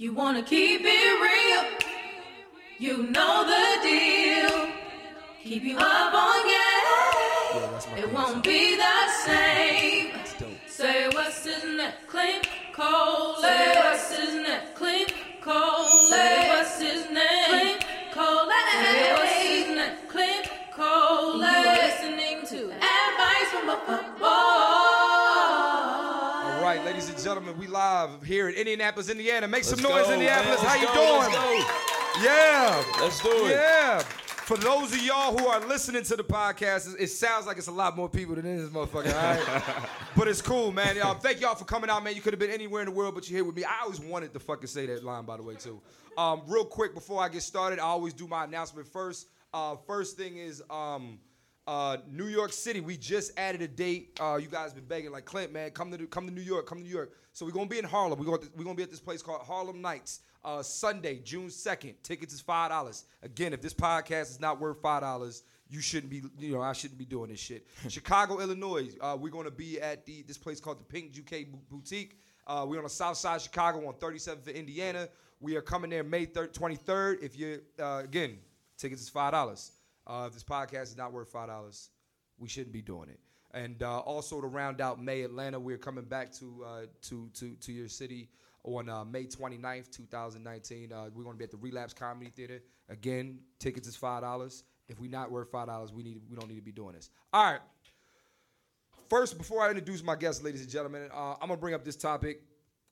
You wanna keep it real. You know the deal. Keep you up on gas. It won't be the same. Say what's his name? Clint Cole. Say what's his name? Clint Cole. And gentlemen, we live here in Indianapolis, Indiana. Make some Let's noise, go, Indianapolis. man. How you go, doing? let's. Yeah. Let's do it. Yeah. For those of y'all who are listening to the podcast, it- sounds like it's a lot more people than this motherfucker, all right? but it's cool, man. Y'all, thank y'all for coming out, man. You could have been anywhere in the world, but you're here with me. I always wanted to fucking say that line, by the way, too. Um, real quick, before I get started, I always do my announcement first. Uh, first thing is um, uh, New York City. We just added a date. Uh, you guys been begging like Clint, man, come to come to New York, come to New York. So we're gonna be in Harlem. We're gonna we're gonna be at this place called Harlem Nights. Uh, Sunday, June second. Tickets is five dollars. Again, if this podcast is not worth five dollars, you shouldn't be. You know, I shouldn't be doing this shit. Chicago, Illinois. Uh, we're gonna be at the this place called the Pink UK Boutique. Uh, we're on the south side of Chicago on 37th in Indiana. We are coming there May 3rd, 23rd. If you uh, again, tickets is five dollars. Uh, if this podcast is not worth five dollars, we shouldn't be doing it. And uh, also to round out May, Atlanta, we're coming back to uh, to to to your city on uh, May 29th, 2019. Uh, we're going to be at the Relapse Comedy Theater. Again, tickets is five dollars. If we're not worth five dollars, we need we don't need to be doing this. All right. First, before I introduce my guests, ladies and gentlemen, uh, I'm gonna bring up this topic.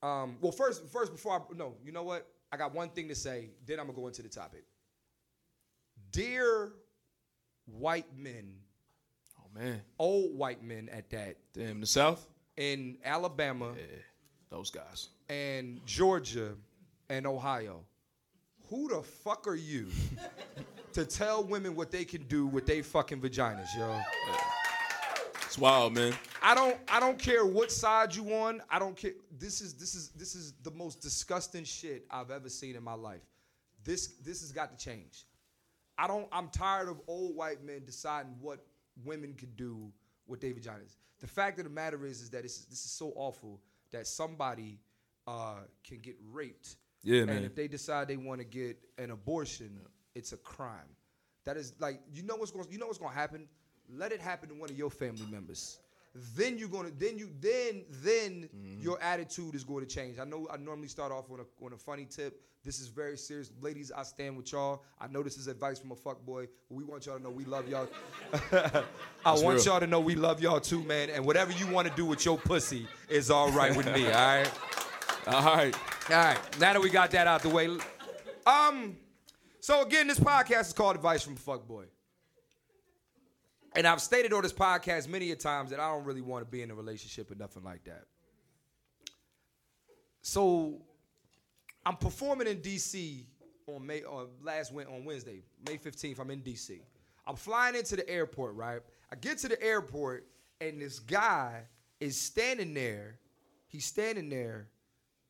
Um, well, first, first before I no, you know what? I got one thing to say. Then I'm gonna go into the topic. Dear white men, Oh man, old white men at that, damn the South. in Alabama Yeah, those guys. and Georgia and Ohio, who the fuck are you to tell women what they can do with their fucking vaginas, yo? It's wild, man. I don't I don't care what side you on. I don't care. This is this is this is the most disgusting shit I've ever seen in my life. This this has got to change. I don't I'm tired of old white men deciding what women can do with their vaginas. The fact of the matter is is that this is, this is so awful that somebody uh, can get raped. Yeah, and man. if they decide they want to get an abortion, it's a crime. That is like you know what's going you know what's going to happen. Let it happen to one of your family members. Then you're gonna then you then then Mm-hmm. your attitude is going to change. I know I normally start off on a on a funny tip. This is very serious, ladies. I stand with y'all. I know this is advice from a fuck boy. But we want y'all to know we love y'all. I That's want real. y'all to know we love y'all too, man. And whatever you want to do with your pussy is all right with me. All right. All right. All right, now that we got that out the way, um, so again, this podcast is called Advice from a Fuckboy. And I've stated on this podcast many a times that I don't really want to be in a relationship or nothing like that. So I'm performing in DC on May on last Wed- on Wednesday, May 15th. I'm in DC. I'm flying into the airport, right? I get to the airport and this guy is standing there. He's standing there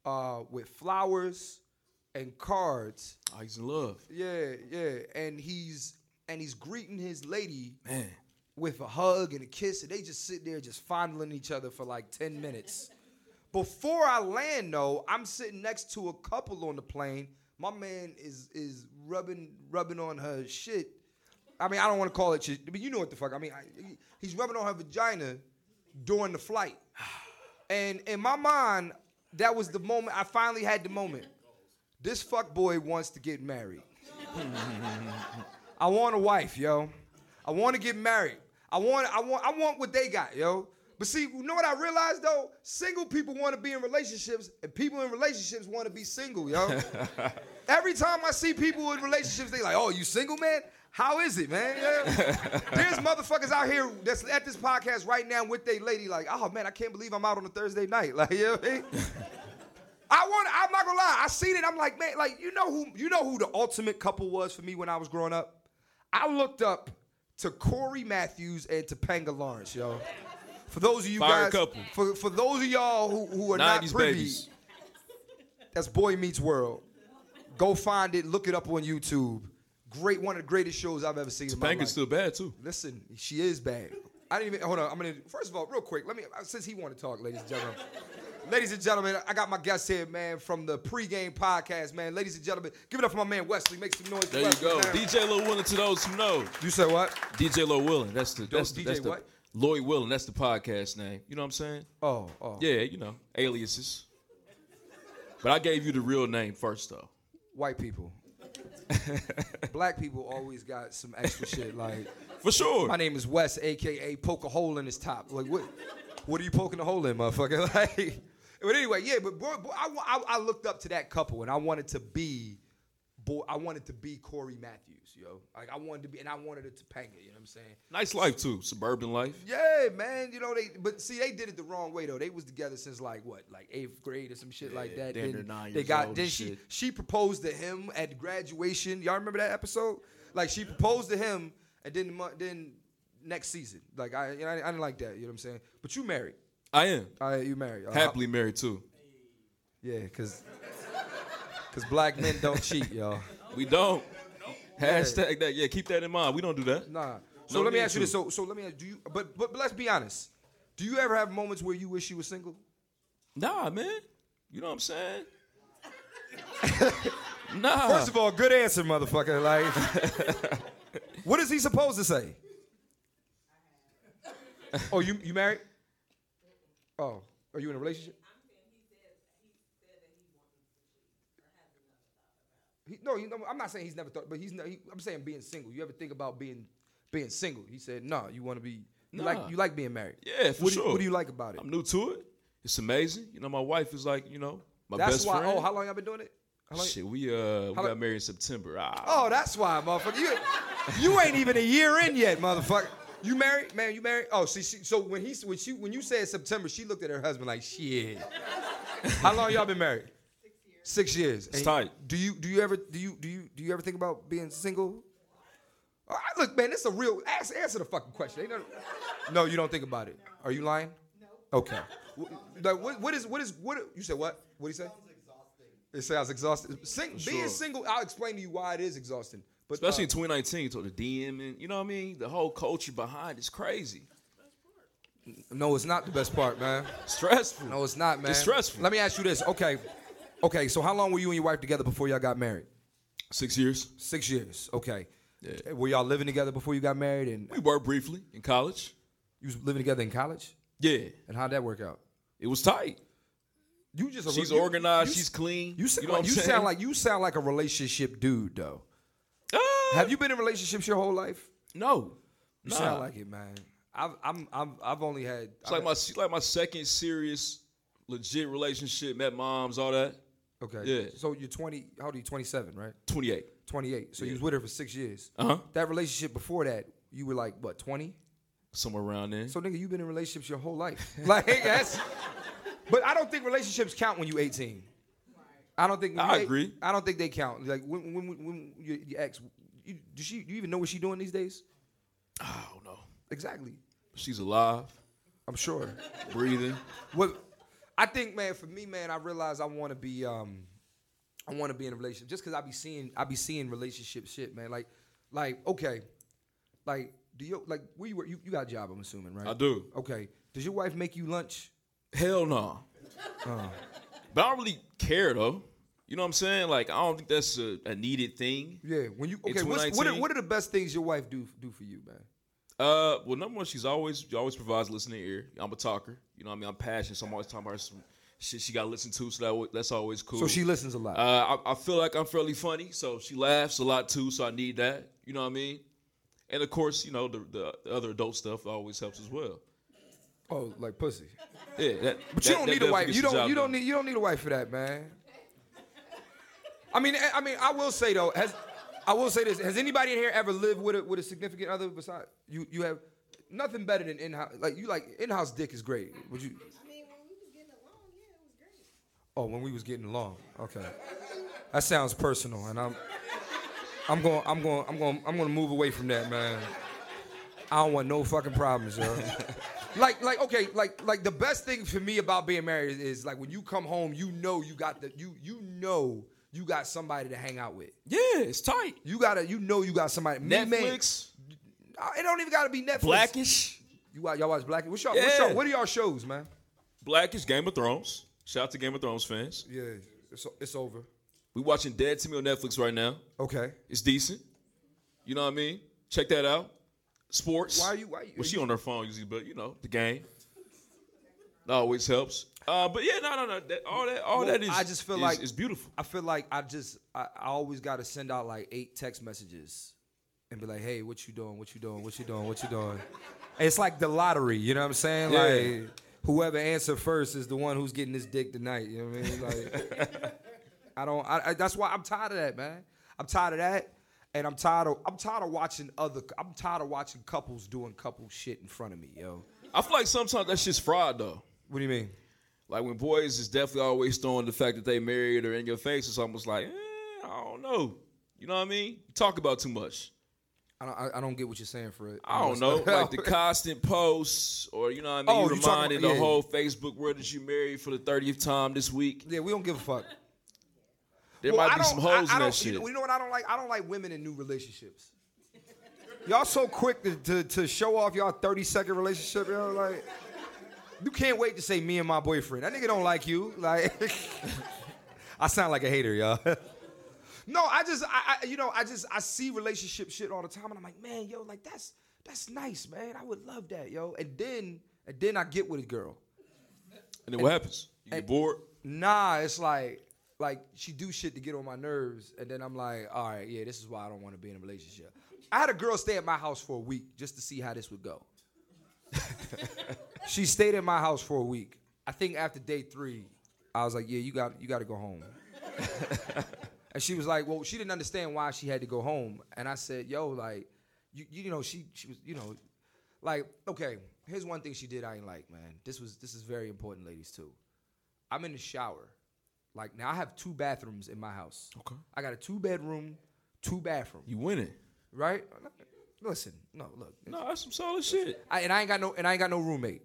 uh, with flowers and cards. Oh, he's in love. Yeah, yeah, and he's and he's greeting his lady Man. With a hug and a kiss, and they just sit there just fondling each other for like 10 minutes. Before I land, though, I'm sitting next to a couple on the plane. My man is is rubbing rubbing on her shit. I mean, I don't want to call it shit, but you know what the fuck. I mean, I, he's rubbing on her vagina during the flight. And in my mind, that was the moment. I finally had the moment. This fuck boy wants to get married. I want a wife, yo. I want to get married. I want, I want, I want what they got, yo. But see, you know what I realized though? Single people want to be in relationships, and people in relationships want to be single, yo. Every time I see people in relationships, they like, "Oh, you single, man? How is it, man?" Yeah. There's motherfuckers out here that's at this podcast right now with their lady, like, "Oh man, I can't believe I'm out on a Thursday night." Like, you know what I mean? I want. I'm not gonna lie. I seen it. I'm like, man, like you know who you know who the ultimate couple was for me when I was growing up. I looked up to Corey Matthews and to Topanga Lawrence, yo. For those of you Fire guys, for for those of y'all who, who are not privy, babies. that's Boy Meets World. Go find it. Look it up on YouTube. Great, one of the greatest shows I've ever seen in my life. Topanga's still bad too. Listen, she is bad. I didn't even hold on. I'm gonna first of all, real quick. Let me since he want to talk, ladies and gentlemen. Ladies and gentlemen, I got my guest here, man, from the pregame podcast, man. Ladies and gentlemen, give it up for my man Wesley. Make some noise. There you go. man. DJ Lil Willing to those who know. You said what? DJ Lil Willing. That's the that's the, DJ that's the what? Lloyd Willing. That's the podcast name. You know what I'm saying? Oh, oh. Yeah, you know, aliases. But I gave you the real name first though. White people. Black people always got some extra shit. Like, For sure. my name is Wes, aka poke a hole in his top. Like, what? What are you poking a hole in, motherfucker? Like, but anyway, yeah. But boy, boy, I, I, I looked up to that couple, and I wanted to be, boy, I wanted to be Corey Matthews, yo. Like, I wanted to be, and I wanted it to Topanga. You know what I'm saying? Nice life too. Suburban life. Yeah, man. You know they, but see, they did it the wrong way though. They was together since like what, like eighth grade or some shit like that. damn near Then nine they got. old Then she shit. she proposed to him at graduation. Y'all remember that episode? Like she proposed to him, and then the mo- then next season, like I, you know, I, I didn't like that. You know what I'm saying? But you married. I am. All right, you married. Uh, Happily married too. Yeah, cause, cause black men don't cheat, y'all. We don't. Hashtag that. Yeah, keep that in mind. We don't do that. Nah. So No let me need ask you to. this. So so let me ask do you. But but, but let's be honest. Do you ever have moments where you wish you were single? Nah, man. You know what I'm saying? nah. First of all, good answer, motherfucker. Like, what is he supposed to say? Oh, you you married? Oh, are you in a relationship? He, no, you know, I'm not saying he's never thought, but he's. not- He, I'm saying being single. You ever think about being being single? He said, "No, you want to be. You Nah. like you like being married. Yeah, for what do, you- sure. what do you like about it? I'm new to it. It's amazing. You know, my wife is like, you know, my That's best why. friend. Oh, how long y'all been doing it? How long? Shit, we uh we got lo- married in September. Ah, Oh, that's why, motherfucker. You, you ain't even a year in yet, motherfucker. You married, man? You married? Oh, see, she, so when he when she when you said September, she looked at her husband like, shit. How long y'all been married? Six years. Six years. It's And tight. Do you do you ever do you do you do you ever think about being single? Oh, All right, look, man, this is a real ask, answer the fucking question. Ain't no, no, you don't think about it. Are you lying? No. Okay. Wh- Like, what, what is what is what? You said what? What do you say? It sounds exhausting. Sing, Being single, I'll explain to you why it is exhausting. But Especially uh, in 2019, so the DM and you know what I mean? The whole culture behind it's crazy. no, it's not the best part, man. Stressful. No, it's not, man. It's stressful. Let me ask you this. Okay, okay. So how long were you and your wife together before y'all got married? Six years. Six years. Okay. Yeah. Were y'all living together before you got married, and We were briefly in college. you was living together in college? Yeah. And how'd that work out? It was tight. You just She's you- organized, you- she's clean. You, sound know like, what you sound like you sound like a relationship dude, though. Have you been in relationships your whole life? no. You Nah. sound like it, man. I've I'm, I'm I've only had. It's like my like my second serious, legit relationship. Met moms, all that. Okay. Yeah. So you're 20. How old are you? 27, right? 28. 28. So you was with her for six years. Uh huh. That relationship before that, you were like what 20? Somewhere around there. So nigga, you've been in relationships your whole life. like that's. But I don't think relationships count when you 18. I don't think. I agree. I don't think they count. Like when when when, when your, your ex, you, does she? Do you even know what she doing these days? I don't know. Exactly. She's alive, I'm sure. breathing. What I think, man, for me, man, I realize I want to be, um, I want to be in a relationship just because I be seeing, I be seeing relationship shit, man. Like, like okay, like do you like where you work? You, you got a job, I'm assuming, right? I do. Okay. Does your wife make you lunch? Hell no. Uh. But I don't really care though. You know what I'm saying? Like I don't think that's a, a needed thing. Yeah. When you okay, what's, what are, what are the best things your wife do do for you, man? Uh, well, number one, she's always she always provides listening ear. I'm a talker. You know what I mean? I'm passionate, so I'm always talking about some shit she got to listen to. So that that's always cool. So she listens a lot. Uh, I, I feel like I'm fairly funny, so she laughs a lot too. So I need that. You know what I mean? And of course, you know the, the, the other adult stuff always helps as well. oh, like pussy. Yeah, that, But that- you don't need a wife. You don't. You don't need. You don't need a wife for that, man. I mean, I mean, I will say though, has I will say this: Has anybody in here ever lived with a with a significant other besides you? You have nothing better than in house. Like you like in house dick is great. Would you? I mean, when we was getting along, yeah, it was great. Oh, when we was getting along. Okay, that sounds personal, and I'm I'm going I'm going I'm going I'm going to move away from that, man. I don't want no fucking problems, yo. like, like, okay, like, like the best thing for me about being married is, is, like when you come home, you know you got the you you know you got somebody to hang out with. Yeah, it's tight. You gotta, you know, you got somebody. Me, man, Netflix, uh, it don't even gotta be Netflix. Blackish, You y'all watch Blackish? What's y'all, what's y'all, what are y'all shows, man? Blackish, Game of Thrones. Shout out to Game of Thrones fans. Yeah, it's it's over. We watching Dead to Me on Netflix right now. Okay. It's decent. You know what I mean? Check that out. Sports. Why are you- why are you- Well, she on her phone usually, but you know the game. That always helps. Uh, but yeah, no, no, no. That, all that, all Well, that is. I just feel is- like it's beautiful. I feel like I just I, I always got to send out like eight text messages and be like, "Hey, what you doing? What you doing? What you doing? What you doing?" it's like the lottery, you know what I'm saying? Yeah. Like whoever answer first is the one who's getting this dick tonight. You know what I mean? Like I don't. I, I, that's why I'm tired of that, man. I'm tired of that, and I'm tired of I'm tired of watching other. I'm tired of watching couples doing couple shit in front of me, yo. I feel like sometimes that's just fraud though. What do you mean? Like when boys is definitely always throwing the fact that they married or in your face, it's almost like, eh, I don't know. You know what I mean? You talk about too much. I don't. I, don't get what you're saying for it. I don't know, like the constant posts, or you know what I mean, Oh, you reminding about- the yeah. whole Facebook world that you married for the thirtieth time this week. Yeah, we don't give a fuck. There Well, might I be some holes I- in that shit. You know, you know what I don't like? I don't like women in new relationships. Y'all so quick to, to, to show off y'all 30 second relationship, yo. Like, you can't wait to say me and my boyfriend. That nigga don't like you. Like, I sound like a hater, y'all. no, I just, I, I, you know, I just, I see relationship shit all the time, and I'm like, man, yo, like that's, that's nice, man. I would love that, yo. And then, and then I get with a girl. and then what happens? You get bored. Nah, it's like like she do shit to get on my nerves, and then I'm like, all right, yeah, this is why I don't want to be in a relationship. I had a girl stay at my house for a week just to see how this would go. she stayed at my house for a week. I think after day three, I was like, yeah, you got you got to go home. and she was like, well, she didn't understand why she had to go home, and I said, yo, like, you you know, she she was you know, like, okay, here's one thing she did I ain't like, man. This was this is very important, ladies too. I'm in the shower. Like now I have two bathrooms in my house. Okay. I got a two bedroom, two bathroom. You winning. Right? Listen, no, look. No, that's some solid shit. I, and I ain't got no and I ain't got no roommate.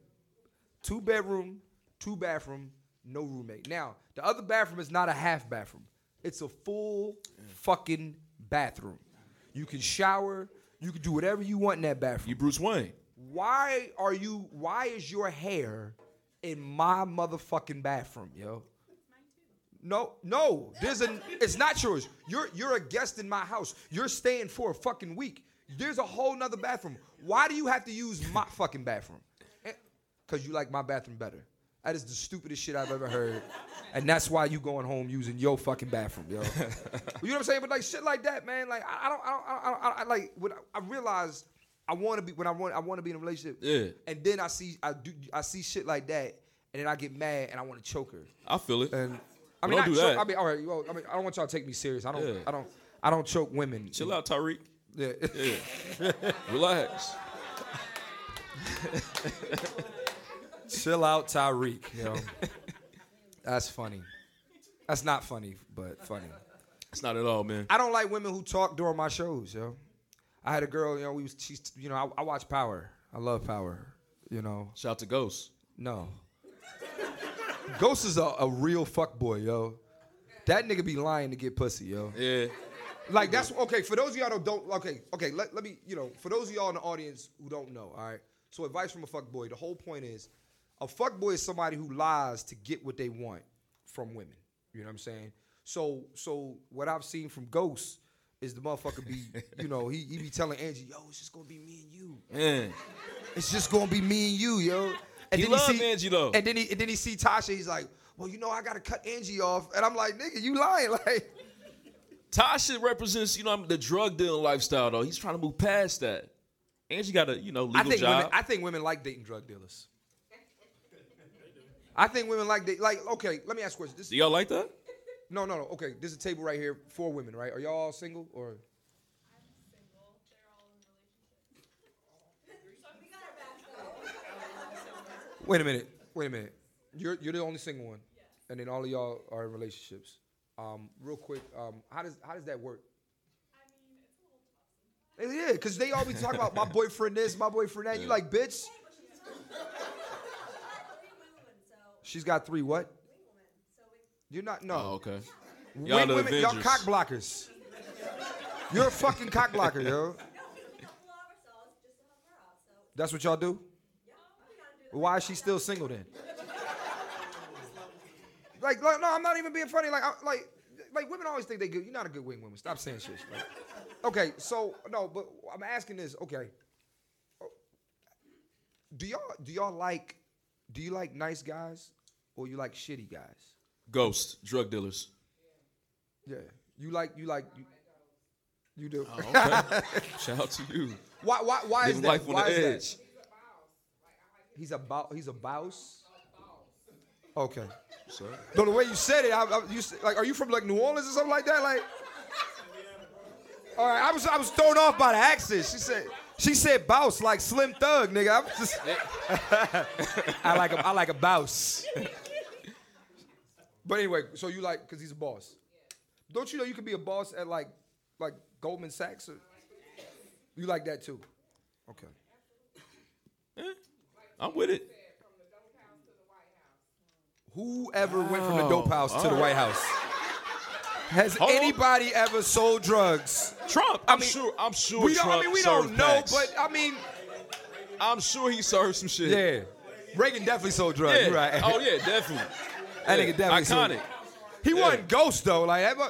Two bedroom, two bathroom, no roommate. Now, the other bathroom is not a half bathroom. It's a full fucking bathroom. You can shower, you can do whatever you want in that bathroom. You Bruce Wayne. why are you why is your hair in my motherfucking bathroom, yo? No, no, there's an it's not yours. You're you're a guest in my house. You're staying for a fucking week. There's a whole nother bathroom. Why do you have to use my fucking bathroom? Eh, Cause you like my bathroom better. That is the stupidest shit I've ever heard. And that's why you going home using your fucking bathroom, yo. you know what I'm saying? But like shit like that, man. Like I, I don't, I don't, I, don't, I, I like when I, I realize I want to be when I want, I want to be in a relationship. Yeah. And then I see, I do, I see shit like that, and then I get mad and I want to choke her. I feel it. And I Well, mean, don't not do choke, that. I mean, all right. Well, I mean, I don't want y'all to take me serious. I don't, Yeah. I don't, I don't choke women. Chill out, Tariq. Yeah. Yeah. Relax. Chill out, Tyreek. Yo. That's funny. That's not funny, but funny. It's not at all, man. I don't like women who talk during my shows, yo. I had a girl, you know, we was, she's, you know, I, I watch Power. I love Power. You know, Shout out to Ghost. no. Ghost is a, a real fuck boy, yo. That nigga be lying to get pussy, yo. Yeah. Like that's okay. For those of y'all that don't, okay, okay. Let, let me, you know, for those of y'all in the audience who don't know, all right. So advice from a fuck boy. The whole point is, a fuckboy is somebody who lies to get what they want from women. You know what I'm saying? So, so what I've seen from Ghost is the motherfucker be, you know, he, he be telling Angie, yo, it's just gonna be me and you. Man. It's just gonna be me and you, yo. And He then love see, Angie, though. And then he and then he see Tasha. He's like, well, you know, I gotta cut Angie off. And I'm like, nigga, you lying? Like. Tasha represents, you know, the drug dealing lifestyle though. He's trying to move past that. Angie got a, you know, legal I think job. women. I think women like dating drug dealers. I think women like date. Like, okay, let me ask a question. This, Do y'all like that? no, no, no. Okay, there's a table right here for women, right? Are y'all all single or? Wait a minute. Wait a minute. You're you're the only single one, and then all of y'all are in relationships. Um, real quick, um, how does how does that work? Yeah, because they always talk about my boyfriend this, my boyfriend that. You like, bitch? She's got three what? You're not no. Oh, okay. Wing Y'all the women, y'all Avengers. cock blockers. You're a fucking cock blocker, yo. That's what y'all do? Why is she still single then? like, like, no, I'm not even being funny. Like, I, like, like women always think they good. You're not a good wing woman. Stop saying shit. Like, okay, so no, but I'm asking this. Okay, oh, do y'all do y'all like do you like nice guys or you like shitty guys? Ghost, drug dealers. Yeah, you like you like you. You do. Oh, okay. Shout out to you. Why? Why? Why is that? life on why the is that? edge. He's a bow. He's a bouse. Okay. So, No, the way you said it, I, I, you like, are you from like New Orleans or something like that? Like, all right, I was I was thrown off by the accent. She said she said bouse like Slim Thug, nigga. I was just I like a I like a bouse. but anyway, so you like because he's a boss. Don't you know you could be a boss at like like Goldman Sachs? Or, you like that too? Okay. Eh, I'm with it. Whoever went from the dope house to the oh. White House? Has Hold on. anybody ever sold drugs? Trump. I I'm mean, sure. I'm sure. We don't, Trump I mean, we don't know, packs. but I mean, I'm sure he served some shit. yeah. Reagan definitely sold drugs. Yeah. Right. Oh yeah, definitely. that yeah. nigga definitely sold- Iconic. He Yeah. wasn't ghost though. Like, ever,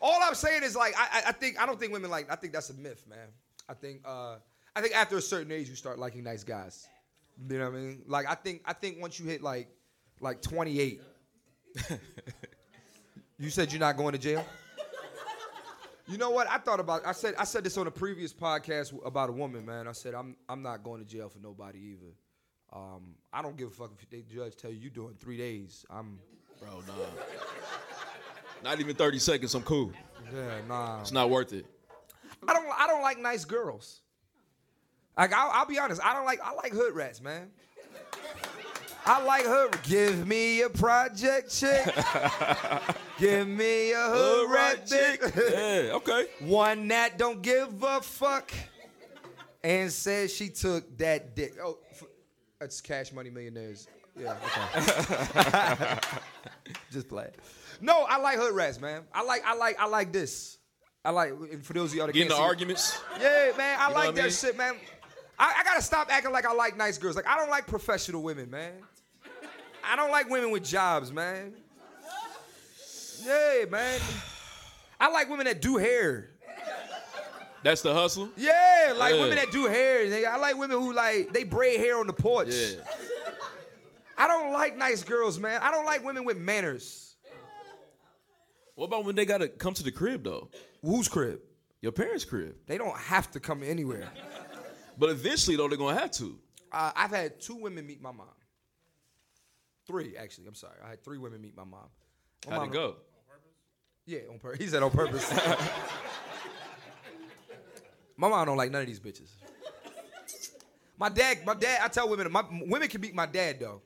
all I'm saying is like, I, I, I think I don't think women like. I think that's a myth, man. I think, uh, I think after a certain age, you start liking nice guys. You know what I mean? Like, I think, I think once you hit like, like 28, you said you're not going to jail. You know what? I thought about. I said I said this on a previous podcast about a woman, man. I said I'm I'm not going to jail for nobody either. Um, I don't give a fuck if the judge tell you you doing three days. I'm Bro, nah. Not even 30 seconds. I'm cool. yeah nah. It's not worth it. I don't I don't like nice girls. Like I'll, I'll be honest, I don't like I like hood rats, man. I like hood. Give me a project chick. Give me a hood rat chick. yeah. Okay. One that don't give a fuck and says she took that dick. Oh, that's Cash Money Millionaires. Yeah, okay. Just play. No, I like hood rats, man. I like, I like, I like this. I like. For those of y'all that Get can't into see, arguments. yeah, man, I know like that mean? shit, man. I, I gotta stop acting like I like nice girls. Like I don't like professional women, man. I don't like women with jobs, man. Yeah, man. I like women that do hair. That's the hustle. Yeah, like Yeah. women that do hair. I like women who like they braid hair on the porch. Yeah. I don't like nice girls, man. I don't like women with manners. What about when they gotta come to the crib though? Whose crib? Your parents' crib. They don't have to come anywhere. But eventually though, they're gonna have to. Uh, I've had two women meet my mom. Three, actually. I'm sorry. I had three women meet my mom. My How'd mom- it go? Yeah, on purpose. He said on purpose. my mom don't like none of these bitches. My dad, my dad. I tell women, my women can beat my dad though.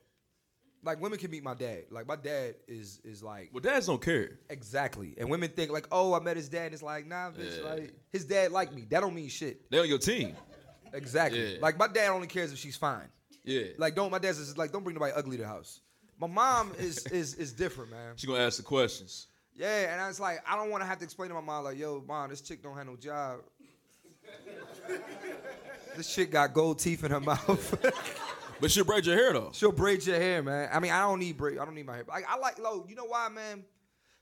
Like women can beat my dad. Like my dad is is like Well, dads don't care. exactly. And women think like, oh, I met his dad. And it's like, nah, bitch. Yeah. Like his dad like me. That don't mean shit. They on your team. Exactly. Yeah. Like my dad only cares if she's fine. Yeah. Like don't my dad's just like don't bring nobody ugly to the house. My mom is is is different, man. she gonna ask the questions. Yeah, and I was like, I don't want to have to explain to my mom like, yo, mom, this chick don't have no job. this chick got gold teeth in her mouth. But she'll braid your hair though. She'll braid your hair, man. I mean, I don't need braid. I don't need my hair. Like, I like, low. You know why, man?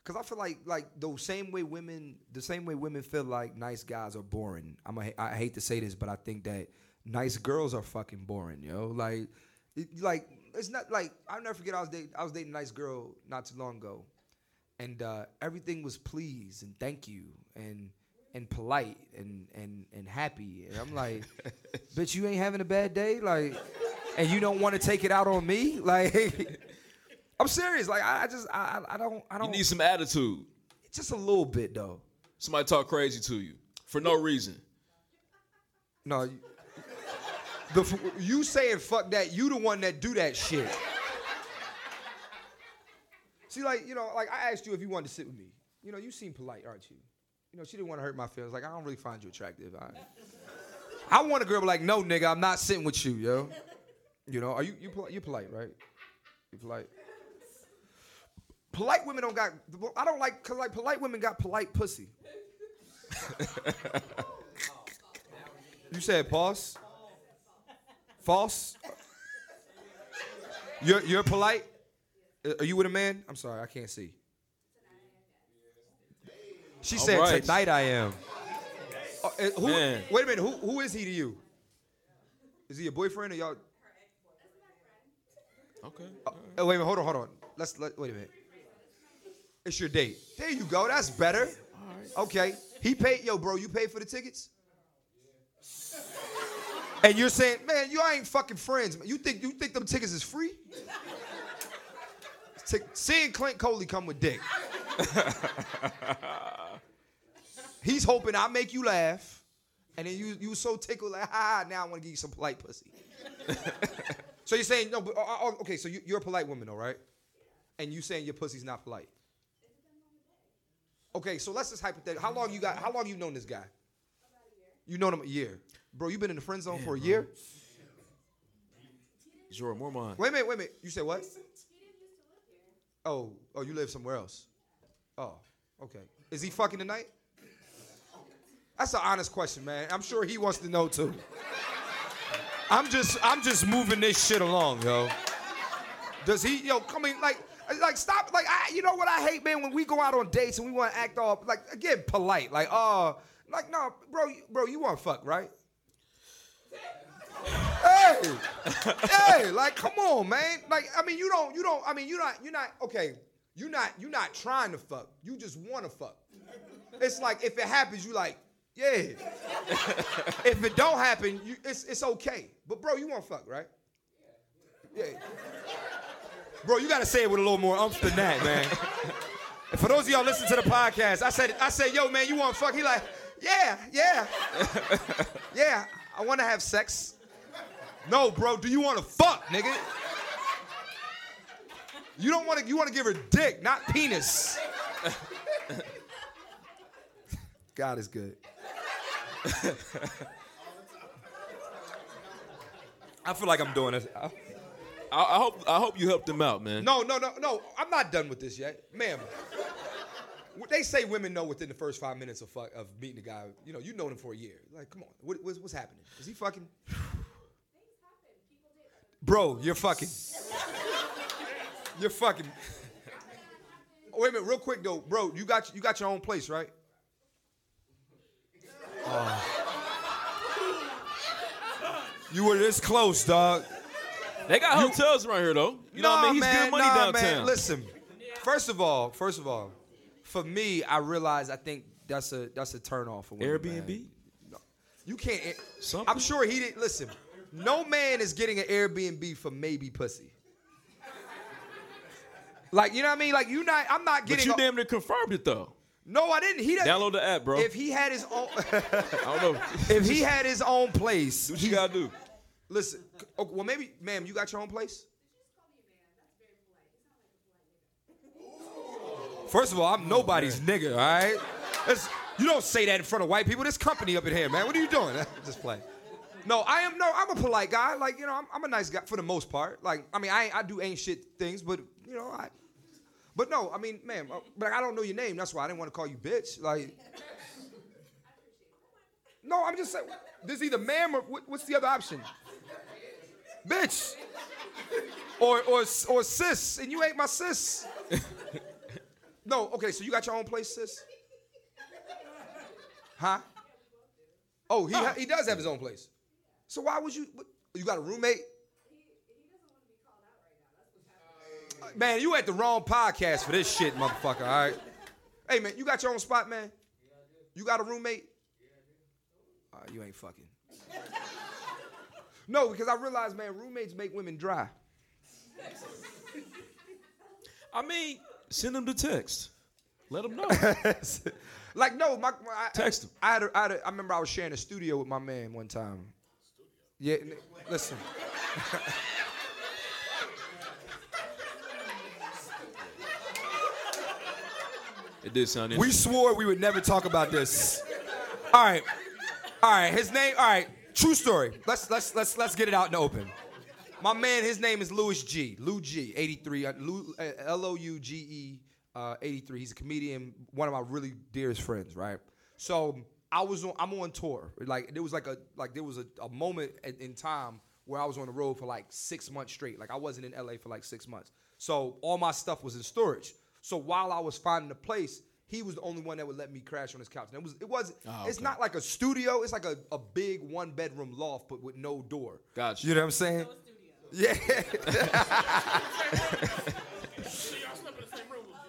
Cause I feel like, like the same way women, the same way women feel like nice guys are boring. I'm a, I hate to say this, but I think that nice girls are fucking boring, yo. Like, like it's not like I'll never forget. I was dating, I was dating a nice girl not too long ago, and uh, everything was please and thank you and and polite and and and happy. And I'm like, bitch, you ain't having a bad day, like, and you don't want to take it out on me, like. I'm serious. Like I, I just I, I don't I don't need some attitude. just a little bit though. Somebody talk crazy to you for no reason. No, you, the you saying fuck that. You the one that do that shit. See, like you know, like I asked you if you wanted to sit with me. You know, you seem polite, aren't you? You know, she didn't want to hurt my feelings. Like I don't really find you attractive. I, I want a girl like, no, nigga, I'm not sitting with you, yo. You know, are you you poli- you polite, right? You polite. Polite women don't got. I don't like cause like polite women got polite pussy. You said pause. False. You're you're polite. Uh, Are you with a man? I'm sorry, I can't see. She All said right. tonight I am. Uh, uh, who, wait a minute. Who who is he to you? Is he a boyfriend or y'all? Okay. Oh, wait a minute. Hold on. Hold on. Let's let. Wait a minute. It's your date. There you go. That's better. Okay. He paid. Yo, bro, you paid for the tickets. And you're saying, man, you ain't fucking friends. You think you think them tickets is free? Tick- Seeing Clint Coley come with dick. He's hoping I make you laugh, and then you you so tickled like, ha, now I want to give you some polite pussy. so you're saying no, but uh, uh, okay, so you, you're a polite woman, all right? And you saying your pussy's not polite. Okay, so let's just hypothetical. How long you got? How long you known this guy? You known him a year, bro. you've been in the friend zone for a year. Sure, more mine. Wait a minute, wait a minute. You said what? Oh, oh, you live somewhere else. Oh, okay. Is he fucking tonight? That's an honest question, man. I'm sure he wants to know too. I'm just, I'm just moving this shit along, yo. Does he, yo, come in, like, like stop, like, I, you know what I hate, man, when we go out on dates and we want to act all, like, again, polite, like, uh, like, no, bro, bro, you want to fuck, right? Hey, hey, like, come on, man. Like, I mean, you don't, you don't, I mean, you're not, you're not, okay, you're not, you're not trying to fuck. You just want to fuck. It's like if it happens, you like, yeah. if it don't happen, you, it's it's okay. But bro, you want to fuck, right? Yeah. Bro, you gotta say it with a little more umph than that, man. For those of y'all listening to the podcast, I said, I said, yo, man, you want to fuck? He like, yeah, yeah, yeah. I want to have sex. No, bro, do you want to fuck, nigga? You don't want to. You want to give her dick, not penis. God is good. I feel like I'm doing this. I- I, hope I hope you helped him out, man. No, no, no, no. I'm not done with this yet, ma'am. They say women know within the first five minutes of fuck, of meeting a guy. You know, you know him for a year. Like, come on, what, what's, what's happening? Is he fucking? Bro, you're fucking. You're fucking. Oh, wait a minute, real quick though, bro. You got you got your own place, right? Oh. You were this close, dog. They got hotels around here though. You know what I mean? He's man, good money nah, downtown. Man. Listen, first of all, first of all, for me, I realize I think that's a that's a turnoff for women. Airbnb? man. No. You can't. Eh, Something? I'm sure he didn't listen. No man is getting an Airbnb for maybe pussy. Like you know what I mean? Like you not. I'm not But getting. you a- damn near confirmed it though. no, I didn't. He doesn't. Download the app, bro. If he had his own, I don't know. if he had his own place, what you gotta do? listen. oh, well, maybe, ma'am, you got your own place. First of all, I'm nobody's nigga, all right? It's- you don't say that in front of white people. This company up in here, man. What are you doing? Just play. No, I am no. I'm a polite guy. Like you know, I'm, I'm a nice guy for the most part. Like I mean, I I do ain't shit things, but you know, I. But no, I mean, ma'am, uh, but I don't know your name. That's why I didn't want to call you bitch. Like. No, I'm just saying. There's either ma'am or what's the other option? Bitch. Or or or sis, and you ain't my sis. No, okay, so you got your own place, sis? Huh? Oh, he ha- he does have his own place. So why would you? what- You got a roommate? Man, you at the wrong podcast for this shit, motherfucker. All right. Hey man, you got your own spot, man. You got a roommate? Uh, you ain't fucking. no, because I realize, man, roommates make women dry. I mean, send him the text. Let him know. like no, my, I, Text him. I had, a, I had a, I remember I was sharing a studio with my man one time. Yeah, n- listen. It did sound We swore we would never talk about this. All right, all right. His name. All right. True story. Let's let's let's let's get it out in the open. My man, his name is Louis G. Lou G. 83. uh, Lou- uh, L O U G E. Uh, 83. He's a comedian. One of my really dearest friends. Right. So I was on. I'm on tour. Like there was like a like there was a, a moment in, in time where I was on the road for like six months straight. Like I wasn't in LA for like six months. So all my stuff was in storage. So while I was finding a place, he was the only one that would let me crash on his couch. And it was it was Oh, it's not like a studio, it's like a, a big one bedroom loft but with no door. Gotcha. You know what I'm saying? Yeah.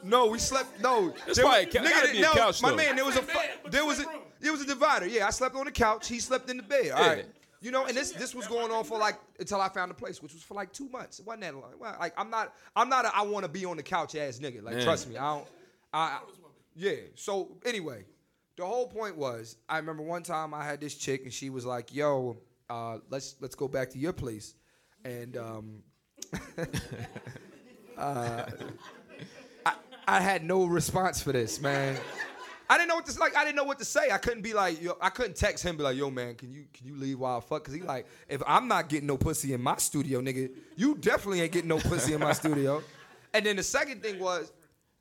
no, we slept. No, There probably a ca- gotta be a no, couch, My though. man, there was a fu- there was a there was a divider. Yeah, I slept on the couch. He slept in the bed. All Yeah. right. You know, and this this was going on for like until I found a place, which was for like two months. It wasn't that long. Well, like I'm not I'm not a I want to be on the couch ass nigga. Like trust me, I don't. I, I yeah. So anyway, the whole point was I remember one time I had this chick and she was like, "Yo, uh, let's let's go back to your place," and um, uh, I, I had no response for this, man. I didn't know what to like. I didn't know what to say. I couldn't be like, yo, I couldn't text him be like, yo, man, can you can you leave while I fuck? Cause he like, if I'm not getting no pussy in my studio, nigga, you definitely ain't getting no pussy in my studio. And then the second thing was,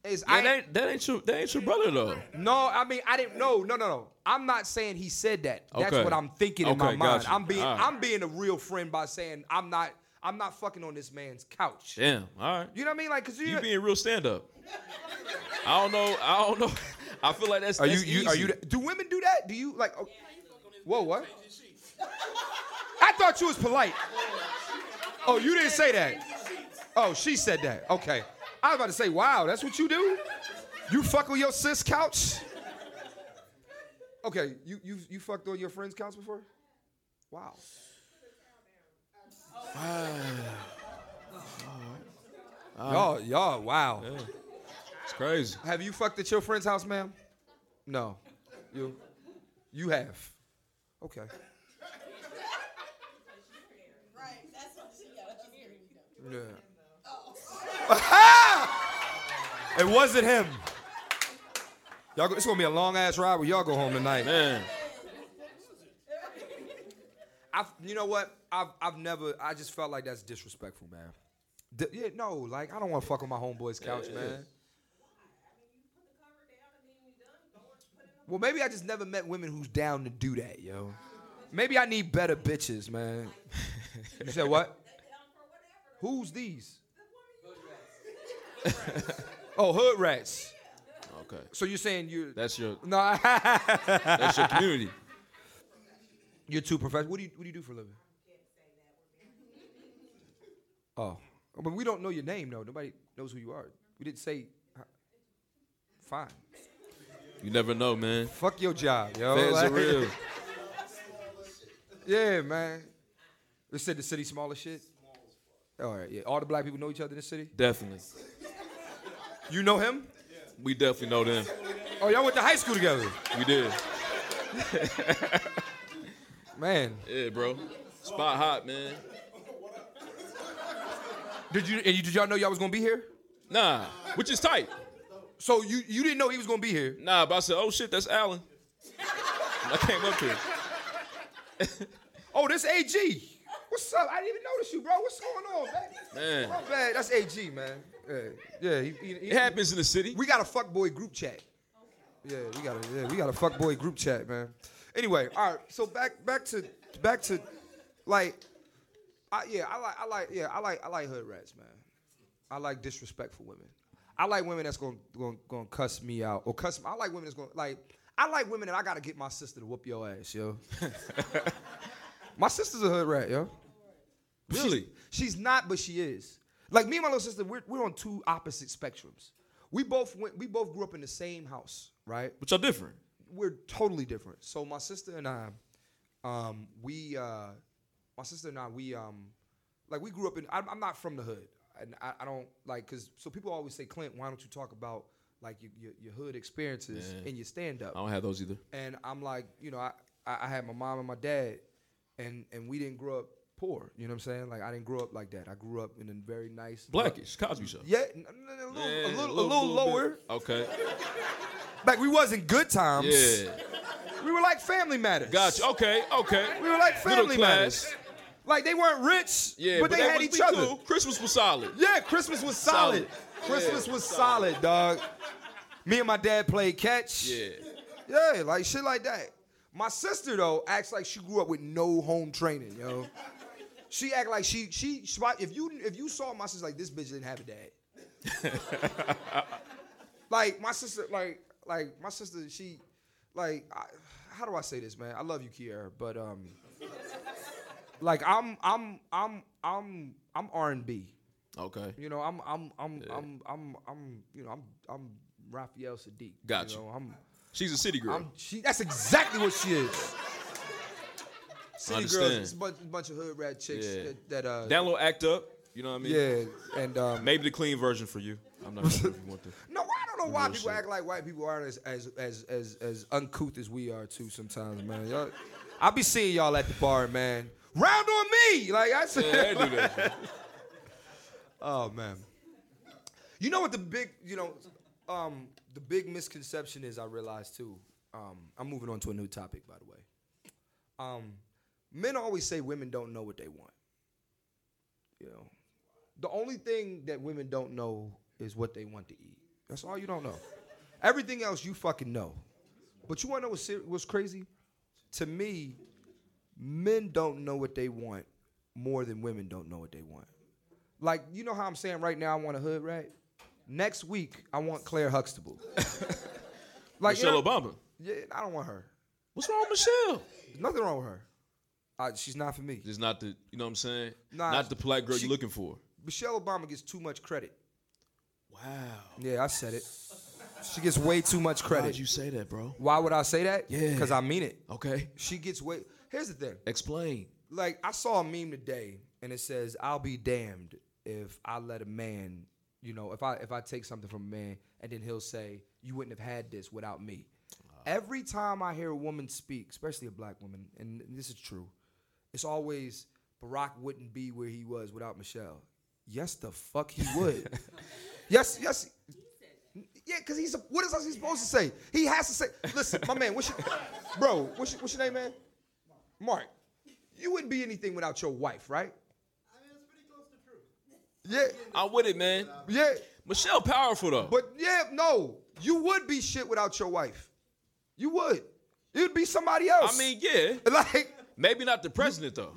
is Yeah, I that, ain't, that ain't your that ain't your brother though. no, I mean I didn't know. No, no, no. I'm not saying he said that. That's Okay. what I'm thinking in my Okay, mind. I'm being right. I'm being a real friend by saying I'm not I'm not fucking on this man's couch. Damn. All right. You know what I mean? Like, cause you, You being real stand up. I don't know. I don't know. I feel like that's are you, that's you are easy. you do women do that? Do you like? oh- whoa, what? I thought you was polite. Oh, you didn't say that. Oh, she said that. Okay. I was about to say, wow, that's what you do? You fuck on your sis couch? Okay, you you you fucked on your friend's couch before? Wow. Ah. Y'all, y'all, wow. It's crazy. Have you fucked at your friend's house, ma'am? No. You you have. Okay. Right. That's what she got. She's hearing. Yeah. Oh. it wasn't him. Y'all, go, it's gonna be a long ass ride where y'all go home tonight. Man. I, you know what? I've, I've never. I just felt like that's disrespectful, man. D- yeah, no, like I don't want to fuck on my homeboy's couch, man. Well, maybe I just never met women who's down to do that, yo. Maybe I need better bitches, man. you said what? Who's these? oh, hood rats. Okay. So you're saying you? That's your No, that's your community. you're too professional. What do you What do you do for a living? Oh, but we don't know your name though. Nobody knows who you are. We didn't say. uh, Fine. You never know, man. Fuck your job, yo. Fans are real. Yeah, man. They said the city small as shit. All right, yeah. All the black people know each other in the city. Definitely. You know him? We definitely know them. Oh, y'all went to high school together. We did. Man, Yeah, bro. Spot hot, man. did you and you, did y'all know y'all was gonna be here? Nah, which is tight. So you you didn't know he was gonna be here? Nah, but I said, oh shit, that's Alan. I came up here. Oh, this AG. What's up? I didn't even notice you, bro. What's going on, man? Man. That's AG, man. Yeah, yeah. He, he, he- it happens in the city. We got a fuckboy group chat. Yeah, we got a yeah, we got a fuckboy group chat, man. Anyway, all right. So back back to back to like, I, yeah, I like I like yeah I like I like hood rats, man. I like disrespectful women. I like women that's gonna gonna, gonna cuss me out or cuss. me. I like women that's gonna like. I like women that I gotta get my sister to whoop your ass, yo. my sister's a hood rat, yo. Really? She's not, but she is. Like me and my little sister, we're, we're on two opposite spectrums. We both went, we both grew up in the same house, right? But y'all different. We're totally different. So my sister and I, um, we, uh, my sister and I, we, um, like we grew up in. I'm, I'm not from the hood, and I, I don't like because so people always say, Clint, why don't you talk about like your your, your hood experiences in your stand up? I don't have those either. and I'm like, you know, I, I I had my mom and my dad, and and we didn't grow up poor. You know what I'm saying? Like I didn't grow up like that. I grew up in a very nice Blackish, Cosby Show. Yeah, n- n- a little, Yeah, a little, a little, lower. bit. Okay. Like we wasn't good times. Yeah. we were like Family Matters. Gotcha. Okay. Okay. We were like Family. Matters. Like they weren't rich, Yeah, but, they had each other. Too. Christmas was solid. Yeah, Christmas was solid. Solid. Christmas Yeah, was solid, dog. Me and my dad played catch. Yeah. Yeah, like shit like that. My sister though acts like she grew up with no home training, yo. She act like she she if you if you saw my sister like this bitch didn't have a dad. like my sister, like like my sister, she, like, I, how do I say this, man? I love you, Kiera, but um, like I'm I'm I'm I'm I'm R and B. Okay. You know, I'm I'm I'm I'm I'm I'm you know I'm I'm Raphael Saadiq. Gotcha. You know, I'm She's a city girl. I'm she. That's exactly what she is. City girls, it's a bunch, bunch of hood rat chicks Yeah. that, that uh Down low act up. You know what I mean? yeah, and um, Maybe the clean version for you. I'm not sure if you want the. No, I don't know why Real people shit. act like white people aren't as as as as, as uncouth as we are too sometimes, man. Y'all, I be seeing y'all at the bar, man. Round on me, like I said. Yeah, they do that. shit. Oh man. You know what the big, you know, um, the big misconception is I realize too. Um, I'm moving on to a new topic, by the way. Um, men always say women don't know what they want. You know, the only thing that women don't know is what they want to eat. That's all you don't know. Everything else you fucking know. But you want to know what's, ser- what's crazy? To me, men don't know what they want more than women don't know what they want. Like, you know how I'm saying right now I want a hood rat? Next week, I want Claire Huxtable. like, you Michelle know- Obama. Yeah, I don't want her. What's wrong with Michelle? There's nothing wrong with her. Uh, she's not for me. Just not the, you know what I'm saying? Nah, not the polite girl she- you're looking for. Michelle Obama gets too much credit. Wow. Yeah, I said it. She gets way too much credit. Why'd you say that, bro? Why would I say that? Yeah. Because I mean it. Okay. She gets way. Here's the thing. Explain. Like I saw a meme today, and it says, "I'll be damned if I let a man, you know, if I if I take something from a man, and then he'll say, you wouldn't have had this without me." Every time I hear a woman speak, especially a black woman, and this is true, it's always Barack wouldn't be where he was without Michelle. Yes, the fuck he would. yes, yes. Yeah, because he's a, what is he supposed to say? He has to say, listen, my man, what's your, bro, what's your, what's your name, man? Mark, you wouldn't be anything without your wife, right? I mean, it's pretty close to truth. Yeah, I'm with it, man. yeah, Michelle powerful though. but yeah, no, you would be shit without your wife. You would. It'd be somebody else. I mean, yeah. like Maybe not the president though.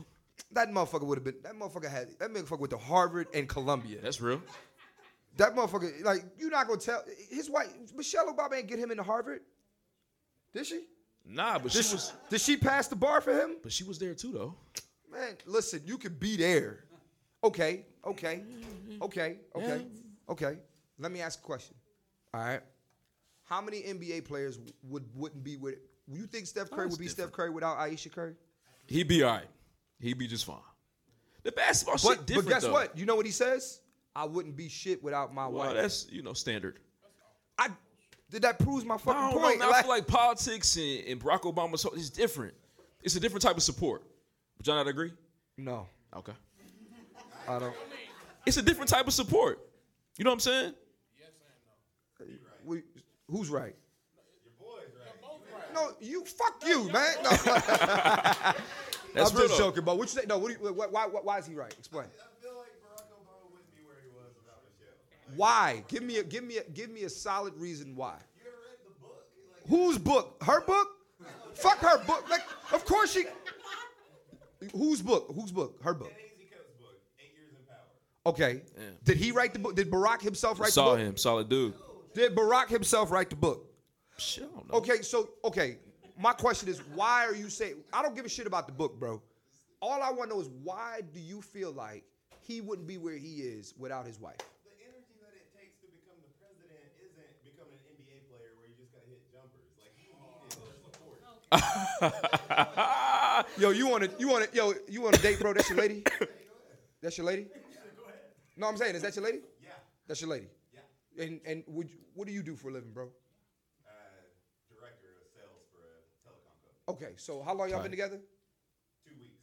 that motherfucker would have been. That motherfucker had. That motherfucker went to Harvard and Columbia. That's real. That motherfucker, like, you're not gonna tell his wife. Michelle Obama ain't get him into Harvard. Did she? Nah, but she Did she, was did she pass the bar for him? but she was there too though. Man, listen, you could be there. Okay, okay, okay, okay, okay. Let me ask a question. All right. How many NBA players would wouldn't be with? You think Steph Curry oh, That's would be different. Steph Curry without Ayesha Curry? He'd be all right. He'd be just fine. The basketball But, shit but guess though. what? You know what he says? I wouldn't be shit without my Well, wife. that's you know standard. I did that proves my fucking don't know, point. I feel like politics and, and Barack Obama so it's different. It's a different type of support. But y'all not agree? no, Okay. I don't. It's a different type of support. You know what I'm saying? Yes and no. We, who's right? Your boy's right. right. No, you fuck you, man. No, That's I'm real just though. joking, but what you say? No, what do you, why, why, why is he right? Explain. I feel like Barack Obama wouldn't be where he was without Michelle. Why? Give me a give me a give me a solid reason why. You ever read the book? Like, Whose book? Her book? Fuck her book. Like, of course she. Whose book? Whose book? Her book. Daisy Coates' book, Eight Years in Power. Okay. Yeah. Did he write the book? Did Barack himself write Saw the book? him, solid dude. Did Barack himself write the book? Shit, I don't know. Okay, so okay, my question is, why are you saying? I don't give a shit about the book, bro. All I want to know is why do you feel like he wouldn't be where he is without his wife? The energy that it takes to become the president isn't becoming an NBA player where you just gotta hit jumpers. Like he needed the support. Yo, you want to, you want to, yo, you want to date, bro? That's your lady. That's your lady. No, I'm saying, is that your lady? Yeah. That's your lady. Yeah. And and would you, what do you do for a living, bro? Uh, director of sales for a telecom company. Okay, so how long y'all been together? Two weeks.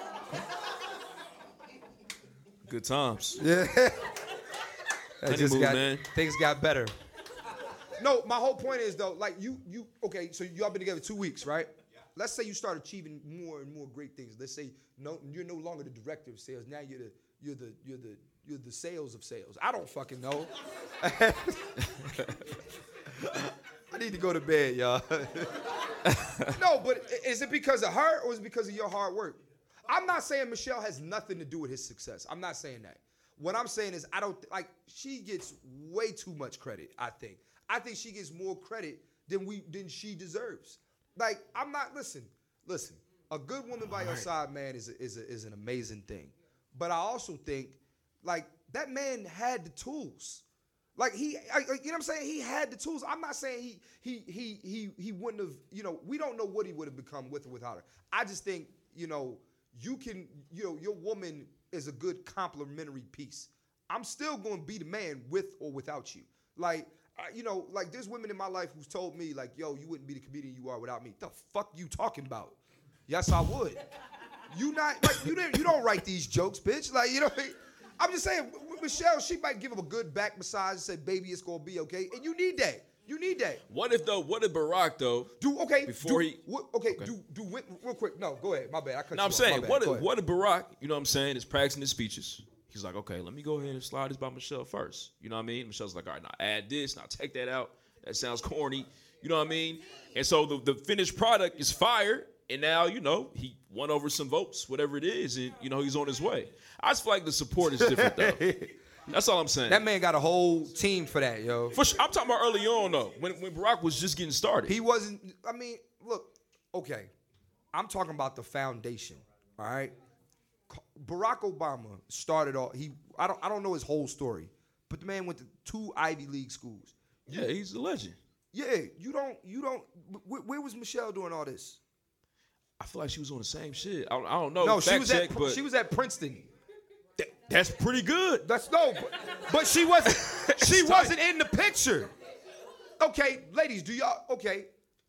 Good times. Yeah. That just Honeymoon, got, man. Things got better. No, my whole point is though, like you, you okay? So y'all been together two weeks, right? Yeah. Let's say you start achieving more and more great things. Let's say no, you're no longer the director of sales. Now you're the, you're the, you're the, you're the sales of sales. I don't fucking know. I need to go to bed, y'all. no, but is it because of her or is it because of your hard work? I'm not saying Michelle has nothing to do with his success. I'm not saying that. what I'm saying is I don't like she gets way too much credit. I think. I think she gets more credit than we than she deserves. Like I'm not listen, listen. A good woman by your side, man, is a, is a, is an amazing thing. But I also think like that man had the tools. Like he, you know what I'm saying? He had the tools. I'm not saying he he he he he wouldn't have. You know, we don't know what he would have become with or without her. I just think you know you can. You know, your woman is a good complementary piece. I'm still going to be the man with or without you. Like I- you know, like there's women in my life who's told me like, "Yo, you wouldn't be the comedian you are without me." The fuck you talking about? Yes, I would. You not like you didn't you don't write these jokes, bitch. Like you know, I'm just saying, Michelle, she might give him a good back massage and say, "Baby, it's gonna be okay," and you need that. You need that. What if though? What if Barack though? Do okay Before do, he- what- okay, Okay. do do real quick. No, go ahead. My bad. I cut No, you I'm off. saying, what if what if Barack, you know what I'm saying, is practicing his speeches. He's like, okay, let me go ahead and slide this by Michelle first. You know what I mean? Michelle's like, all right, now add this, now take that out. That sounds corny. You know what I mean? And so the, the finished product is fire. And now, you know, he won over some votes, whatever it is, and you know, he's on his way. I just feel like the support is different though. That's all I'm saying. That man got a whole team for that, yo. For sure, I'm talking about early on though, when when Barack was just getting started. He wasn't. I mean, look. Okay, I'm talking about the foundation. All right. Barack Obama started off. He. I don't. I don't know his whole story, but the man went to two Ivy League schools. yeah, he's a legend. Yeah. You don't. You don't. Where, where was Michelle doing all this? I feel like she was on the same shit. I don't, I don't know. No, she was check, at. but She was at Princeton. that's pretty good. That's no. But, but she wasn't. She wasn't in the picture. Okay, ladies. Do y'all? Okay.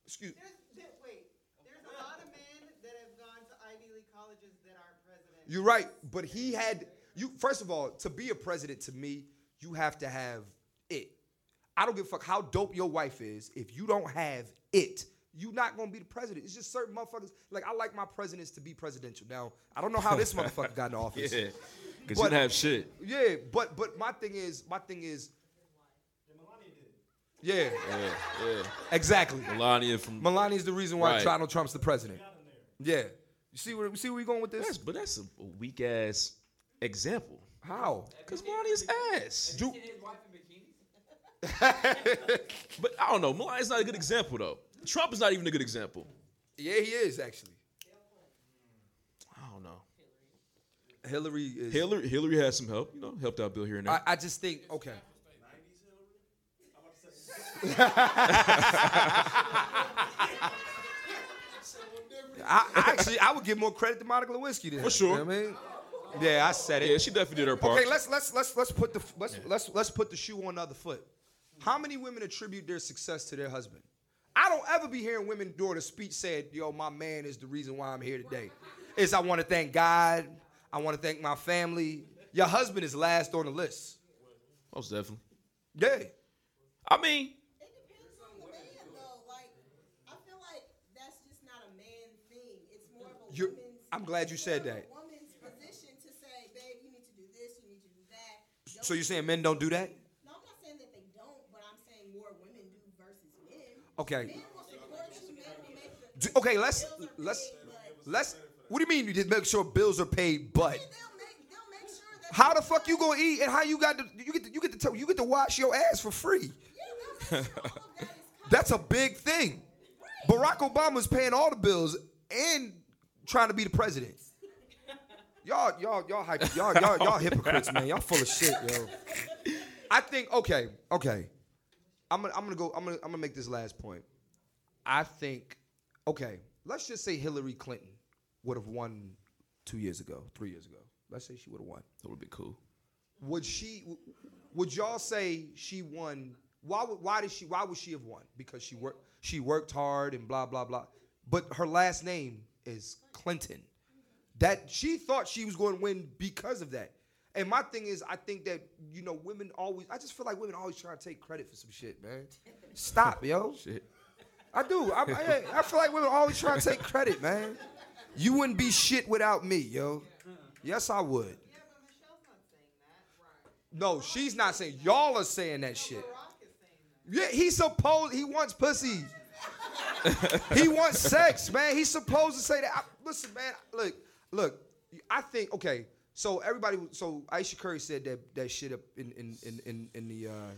Excuse. There's, there, wait, there's a lot of men that have gone to Ivy League colleges that aren't presidents. You're right, but he had you. First of all, to be a president, to me, you have to have it. I don't give a fuck how dope your wife is. If you don't have it, you're not gonna be the president. It's just certain motherfuckers. Like I like my presidents to be presidential. Now I don't know how this motherfucker got in office. Yeah, because But- you didn't have shit. Yeah, but but my thing is, my thing is. Yeah, Yeah, yeah. exactly. Melania from. Melania's the reason why Right. Donald Trump's the president. Yeah, you see where you see where we going with this? That's, but that's a weak ass example. How? Cause Melania's ass. Do, But I don't know. Melania's not a good example though. Trump is not even a good example. yeah, he is actually. I don't know. Hillary is. Hillary, Hillary had some help. You know, helped out Bill here and there. I, I just think okay. I, I actually I would give more credit to Monica Lewinsky then. For sure. You know what I mean? Yeah, I said it. yeah, she definitely did her part. Okay, let's let's let's let's put the let's let's let's put the shoe on the other foot. How many women attribute their success to their husband? I don't ever be hearing women during a speech said, "Yo, my man is the reason why I'm here today." Is I want to thank God. I want to thank my family. Your husband is last on the list. Most definitely. Yeah. I mean, It depends on the man, though. Like, I feel like that's just not a man thing. It's more of a You're- woman's. I'm glad you said more of a that. woman's position to say, babe, you need to do this, you need to do that. So you're saying men don't do that? No, I'm not saying that they don't, but I'm saying more women do versus men. Okay. Men will support you, men will make the. Do- okay, let's let's let's. What do you mean you did make sure bills are paid? But They'll make, they'll make sure that. how the fuck you gonna eat and how you got to you get to, you get to tell, you get to wash your ass for free? Yeah, they'll make sure all of that is. That's a big thing. Barack Obama's paying all the bills and trying to be the president. Y'all, y'all, y'all, hype, y'all, y'all, y'all hypocrites, man. Y'all full of shit, yo. I think okay, okay. I'm gonna, I'm gonna go. I'm gonna, I'm gonna make this last point. I think, okay. Let's just say Hillary Clinton would have won two years ago, three years ago. Let's say she would have won. that would be cool. Would she? Would y'all say she won? Why? would- Why did she? Why would she have won? Because she worked. She worked hard and blah blah blah. But her last name is Clinton. That she thought she was going to win because of that. And my thing is, I think that you know, women always. I just feel like women always trying to take credit for some shit, man. Stop, yo. Shit. I do. I, I, I feel like women always trying to take credit, man. You wouldn't be shit without me, yo. Yes, I would. Yeah, but not saying that. Right. No, she's not saying. Y'all are saying that shit. Barack is saying that. Yeah, he's supposed. He wants pussy. he wants sex, man. He's supposed to say that. I- listen, man. Look, look. I think okay. So everybody, so Ayesha Curry said that that shit up in in in in, in the. Uh,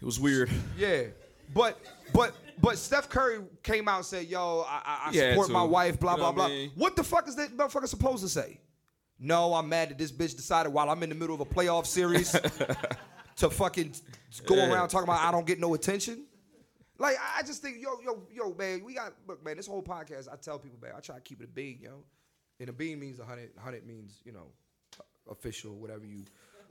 It was weird. yeah, but but but Steph Curry came out and said, "Yo, I, I, had support my wife." Blah You know blah what blah. Mean? What the fuck is that motherfucker supposed to say? No, I'm mad that this bitch decided while I'm in the middle of a playoff series to fucking go Yeah. around talking about I don't get no attention. Like I I just think, yo, yo, yo, man, we got look, man. This whole podcast, I tell people, man, I try to keep it a bean, yo. And a bean means a hundred. Hundred means, you know, official, whatever you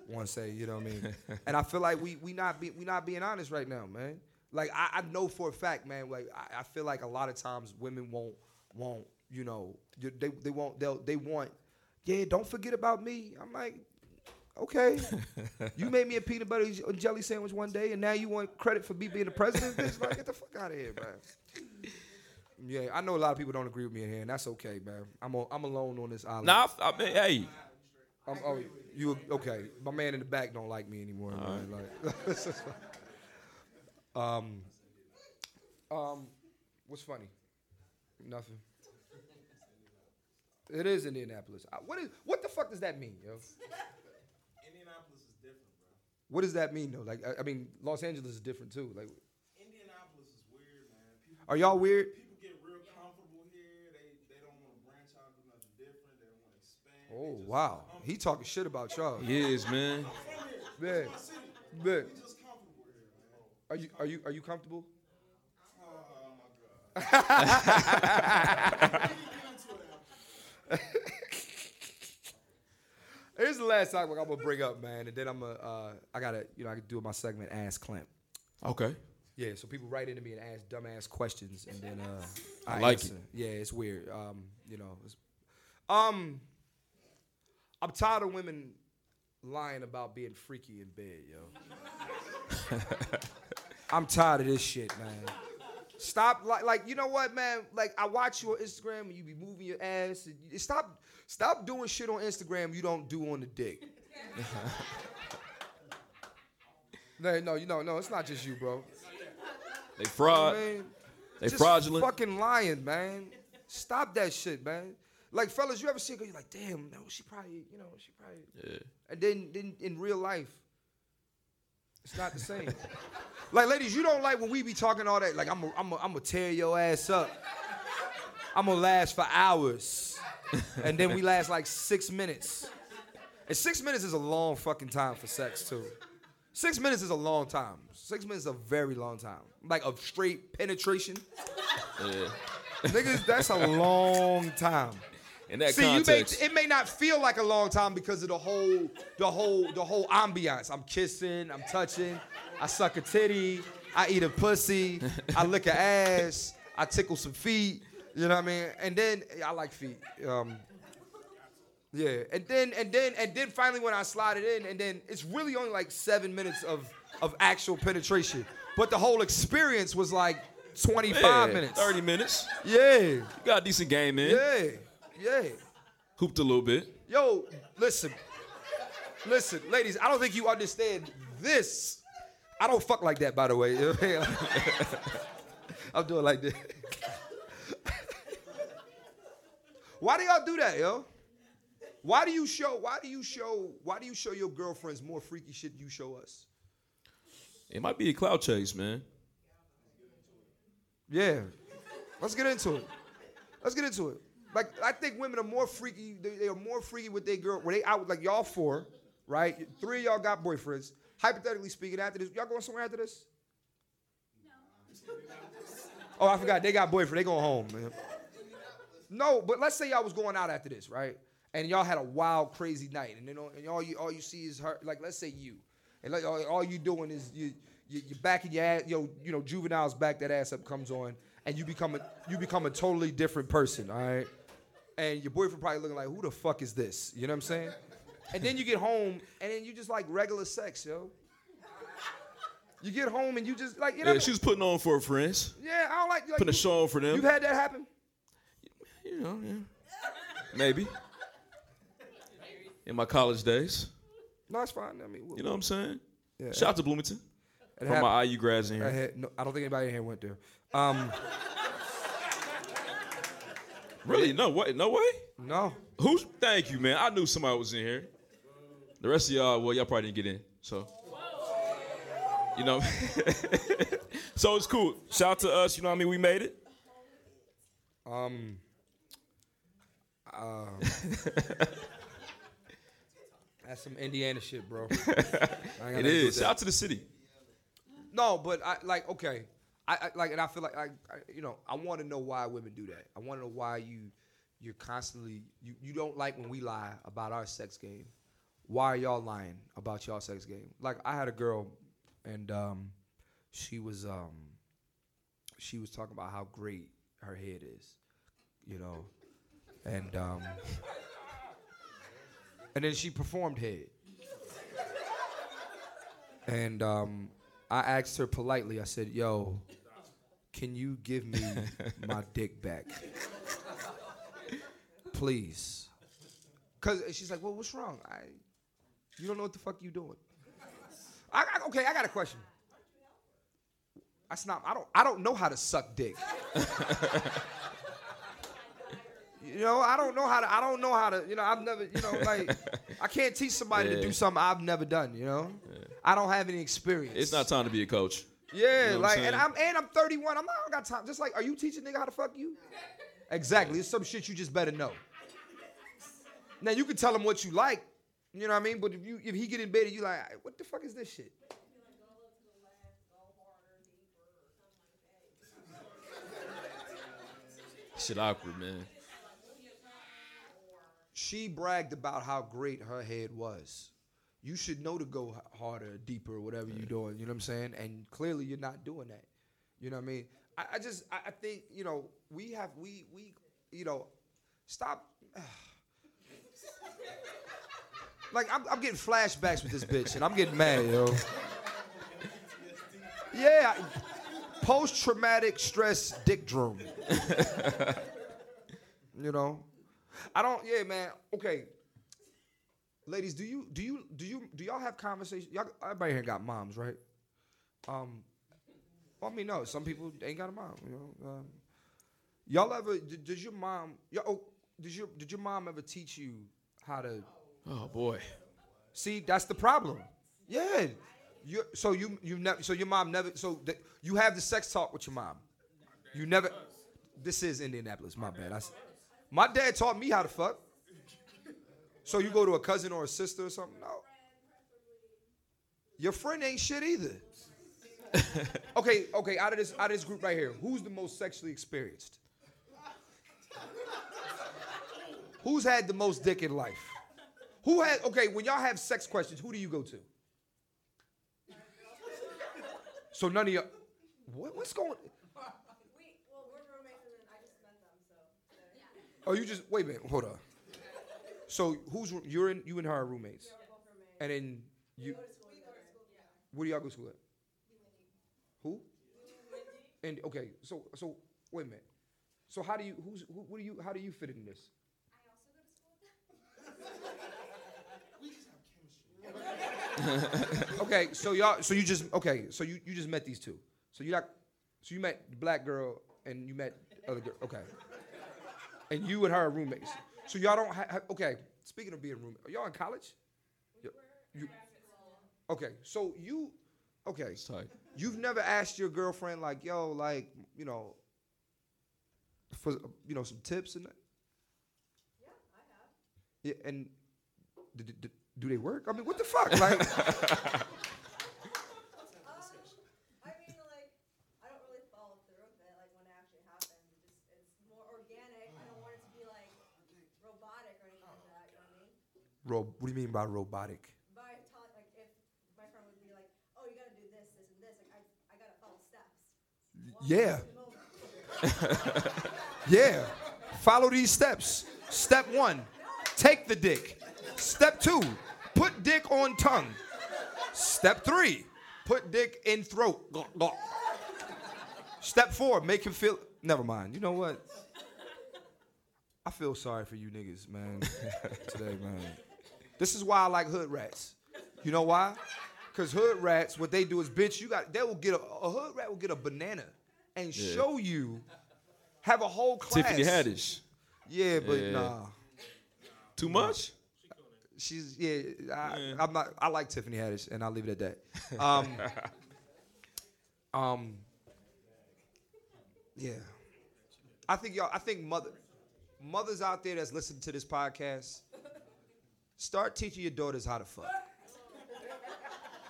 want to say. You know what I mean? and I feel like we we not be we not being honest right now, man. Like I, I know for a fact, man. Like I, I feel like a lot of times women won't won't you know they they won't they'll they want yeah don't forget about me. I'm like okay, you made me a peanut butter and jelly sandwich one day, and now you want credit for me being the president. Bitch, like get the fuck out of here, man. Yeah, I know a lot of people don't agree with me in here, and that's okay, man. I'm on, I'm alone on this island. Nah, I, I mean, hey, I'm, oh, you okay? My man in the back don't like me anymore, man. Like, um, um, what's funny? Nothing. It is Indianapolis. What is? What the fuck does that mean, yo? Indianapolis is different, bro. What does that mean, though? Like, I, I mean, Los Angeles is different too. Like, Indianapolis is weird, man. People, are y'all weird? people get real comfortable here. They they don't want to branch out do nothing different. They don't want to expand. Oh wow, he talking shit about y'all. he is, man. Yeah, City, yeah. we just comfortable here, man. Are you are you are you comfortable? Oh my god. Here's the last topic I'm gonna bring up, man, and then I'm gonna uh, I gotta you know I can do my segment Ask Clint. Okay. Yeah, so people write into me and ask dumbass questions, and then uh, I like answer. Yeah, it's weird. Um, you know, it's, um, I'm tired of women lying about being freaky in bed, yo. I'm tired of this shit, man. Stop, like, like you know what, man? Like I watch you on Instagram and you be moving your ass. And you, stop, stop doing shit on Instagram you don't do on the dick. no, no, you know, no, it's not just you, bro. They fraud. Man, They just fraudulent. Fucking lying, man. Stop that shit, man. Like fellas, you ever see a girl? You're like, damn, no, she probably, you know, she probably. Yeah. And then, then in real life, it's not the same. like, ladies, you don't like when we be talking all that. Like, I'm, i I'm, i I'm gonna tear your ass up. I'm gonna last for hours, and then we last like six minutes. And six minutes is a long fucking time for sex too. Six minutes is a long time. Six minutes is a very long time. Like a straight penetration. Yeah. Niggas, that's a long time. In that See, context, you may it may not feel like a long time because of the whole the whole the whole ambiance. I'm kissing, I'm touching, I suck a titty, I eat a pussy, I lick a ass, I tickle some feet. You know what I mean? And then I like feet. Um, yeah, and then and then and then finally when I slide it in, and then it's really only like seven minutes of of actual penetration, but the whole experience was like 25 yeah, minutes. 30 minutes. Yeah, You got a decent game in. yeah, yeah. Hooped a little bit. Yo, listen, listen, ladies. I don't think you understand this. I don't fuck like that, by the way. You know what I mean? I'm doing like this. Why do y'all do that, yo? Why do you show? Why do you show? Why do you show your girlfriends more freaky shit than you show us? It might be a cloud chase, man. Yeah, let's get into it. Let's get into it. Like I think women are more freaky. They, they are more freaky with their girl. When they out like y'all four, right? Three of y'all got boyfriends. Hypothetically speaking, after this, y'all going somewhere after this? No. oh, I forgot. They got boyfriend. They going home, man. No, but let's say y'all was going out after this, right? And y'all had a wild, crazy night, and then all- and all you all you see is her. Like let's say you, and like all, all you doing is you you you backing your ass. Yo, you know, juveniles back that ass up comes on, and you become a you become a totally different person. All right, and your boyfriend probably looking like, who the fuck is this? You know what I'm saying? And then you get home, and then you just like regular sex, yo. You get home and you just like you know. Yeah, she was putting on for her friends. yeah, I don't like, like Putting a you- show on for them. You've had that happen? you know, yeah. Maybe. In my college days. No, it's fine. I mean, You know what I'm saying? Yeah. Shout out to Bloomington. it From happened. my IU grads in I, here. had, no, I don't think anybody in here went there. Um, Really? No way. No way. no. Who's? Thank you, man. I knew somebody was in here. The rest of y'all, well, y'all probably didn't get in. So, you know, so it's cool. Shout out to us. You know what I mean? We made it. Um, um, that's some Indiana shit, bro. I ain't got It nothing to do with is. Shout out to the city. No, but I like okay. I, I like, and I feel like I, you know, I want to know why women do that. I want to know why you, you're constantly you, you don't like when we lie about our sex game. Why are y'all lying about y'all sex game? Like I had a girl, and um, she was um, she was talking about how great her head is, you know, and um, and then she performed head. And um, I asked her politely, I said, Yo, can you give me my dick back? Please. Cause she's like, Well, what's wrong? I you don't know what the fuck you doing. I, I okay, I got a question. That's not I don't I don't know how to suck dick. You know, I don't know how to. I don't know how to. You know, I've never. You know, like I can't teach somebody to do something I've never done. You know, I don't have any experience. It's not time to be a coach. Yeah, know what I'm like, and I'm and I'm 31. I'm not. I don't got time. Just like, are you teaching nigga how to fuck you? Exactly. It's some shit you just better know. Now you can tell him what you like. You know what I mean? But if you if he get in bed and you like, what the fuck is this shit? Shit awkward, man. She bragged about how great her head was. You should know to go harder, deeper, whatever you're doing. You know what I'm saying? And clearly you're not doing that. You know what I mean? I, I just I, I think you know we have we we you know stop. like I'm, I'm getting flashbacks with this bitch, and I'm getting mad, yo. Yeah, post traumatic stress dick drum. you know, I don't. Yeah, man. Okay, ladies, do you do you do you do y'all have conversations? Y'all, everybody here got moms, right? Um, well, I mean, no, some people ain't got a mom. You know, um, y'all ever? Did, did your mom? Y'all, oh, did your did your mom ever teach you how to? Oh boy. See, that's the problem. Yeah. You so you you never so your mom never so the, you have the sex talk with your mom. You never. This is Indianapolis. My bad. I my dad taught me how to fuck. So you go to a cousin or a sister or something? No. Your friend ain't shit either. okay, okay. Out of this out of this group right here, who's the most sexually experienced? Who's had the most dick in life? Who had okay, when y'all have sex questions, who do you go to? So none of y'all what, what's going We, well, we're roommates and then I just met them, so. Oh, you just wait a minute, hold on. So who's you're in you and her are roommates. And then you where do y'all go to school at? Who? And okay, so so wait a minute. So how do you who's who, what do you how do you fit in this? I also go to school. We just have chemistry. Okay, so y'all, so you just okay, so you, you just met these two. So you like, so you met the black girl and you met other girl. Okay, and you and her are roommates. So y'all don't have. Okay, speaking of being roommates, are y'all in college? You- you- okay, so you, okay, It's tight. you've never asked your girlfriend like, yo, like, you know, for you know some tips and that. Yeah, I have. Yeah, and d- d- d- do they work? I mean, what the fuck? Like, I mean, like, I don't really follow through with it, like, when it actually happens. It just, it's more organic. I don't want it to be, like, robotic or anything like that, you know what I mean? ro- what do you mean by robotic? By telling, like, if my friend would be like, oh, you gotta do this, this, and this, like, I, I gotta follow steps. Yeah, yeah. Follow these steps. Step one, take the dick. Step two, put dick on tongue. Step three, put dick in throat. Step four, make him feel. Never mind. You know what? I feel sorry for you niggas, man. Today, man. This is why I like hood rats. You know why? Cause hood rats, what they do is, bitch, you got. They will get a, a hood rat will get a banana and Yeah. show you, have a whole class. Tiffany Haddish. Yeah, but Yeah. nah. Too much? She's yeah. I, Yeah. I'm not. I like Tiffany Haddish, and I'll leave it at that. Um, um, yeah. I think y'all. I think mother, mothers out there that's listening to this podcast, start teaching your daughters how to fuck.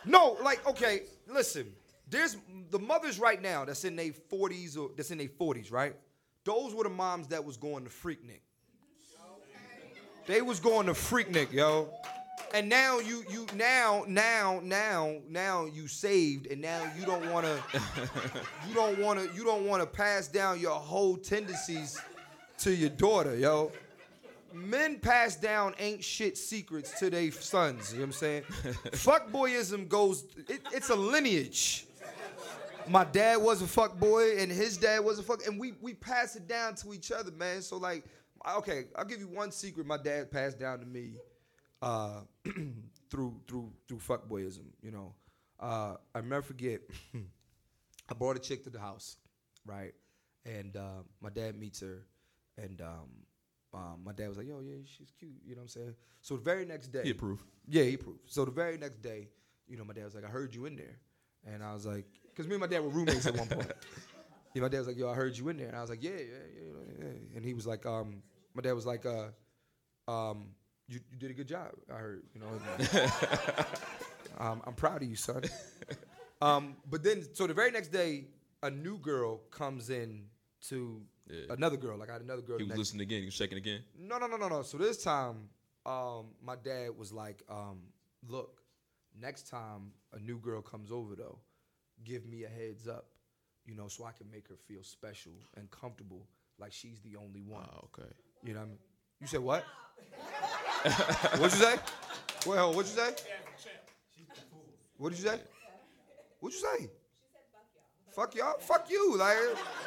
No, like okay, listen. There's the mothers right now that's in their 40s or that's in their 40s, right? Those were the moms that was going to Freaknik. They was going to Freaknik, yo. And now you you now now now now you saved and now you don't want to you don't want to you don't want to pass down your whole tendencies to your daughter, yo. Men pass down ain't shit secrets to their sons. You know what I'm saying? Fuckboyism goes. It, it's a lineage. My dad was a fuck boy, and his dad was a fuck, and we we pass it down to each other, man. So like, okay, I'll give you one secret. My dad passed down to me, uh, through through through fuckboyism. You know, uh, I never forget. I brought a chick to the house, right? And uh, my dad meets her, and um, um, my dad was like, "Yo, yeah, she's cute." You know what I'm saying? So the very next day, He approved. Yeah, he approved. So the very next day, you know, my dad was like, "I heard you in there," and I was like, "Cause me and my dad were roommates at one point." Yeah, my dad was like, "Yo, I heard you in there," and I was like, "Yeah, yeah, yeah." yeah. And he was like, um, my dad was like, uh, um, you, you did a good job. I heard, you know. um, I'm proud of you, son. Um, but then, so the very next day, a new girl comes in to Yeah. another girl. Like I had another girl. He was next- listening again. He was checking again. no, no, no, no, no. So this time, um, my dad was like, um, "Look, next time a new girl comes over, though, give me a heads up, you know, so I can make her feel special and comfortable, like she's the only one." Oh, okay. You know what I mean? You said what? What'd you say? Well, what'd you say? What did you say? What'd you say? Fuck y'all. Fuck you. Like,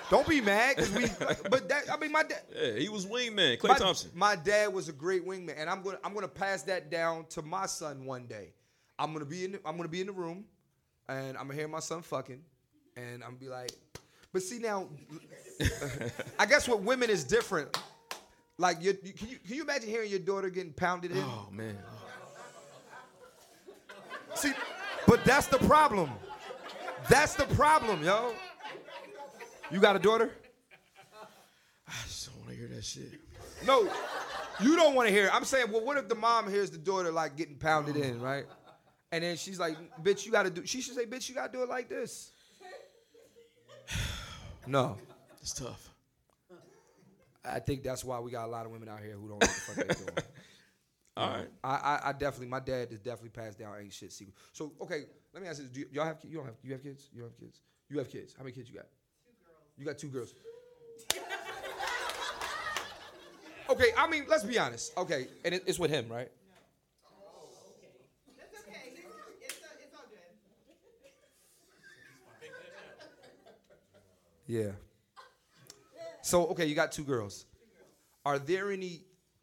don't be mad, cause we. But that, I mean, my dad. Yeah, he was wingman. Klay My, Thompson. my dad was a great wingman, and I'm gonna I'm gonna pass that down to my son one day. I'm gonna be in the, I'm gonna be in the room, and I'm gonna hear my son fucking, and I'm gonna be like, but see now, I guess with women is different. Like, you, can you can you imagine hearing your daughter getting pounded in? Oh man. See, but that's the problem. That's the problem, yo. You got a daughter? I just don't want to hear that shit. No, you don't want to hear. it. I'm saying, well, what if the mom hears the daughter like getting pounded in, right? And then she's like, "Bitch, you got to do." She should say, "Bitch, you got to do it like this." No, It's tough. I think that's why we got a lot of women out here who don't know what the fuck they're doing. All right. I, I, I definitely, my dad is definitely passed down ain't shit secret. So, okay, let me ask you: this. Do y- y'all have you don't have you have kids? You don't have kids? You have kids? How many kids you got? Two girls. You got two girls. okay, I mean, let's be honest. Okay, and it, it's with him, right? Okay. That's okay. It's, uh, it's all good. Yeah. So okay, you got two girls. Are there any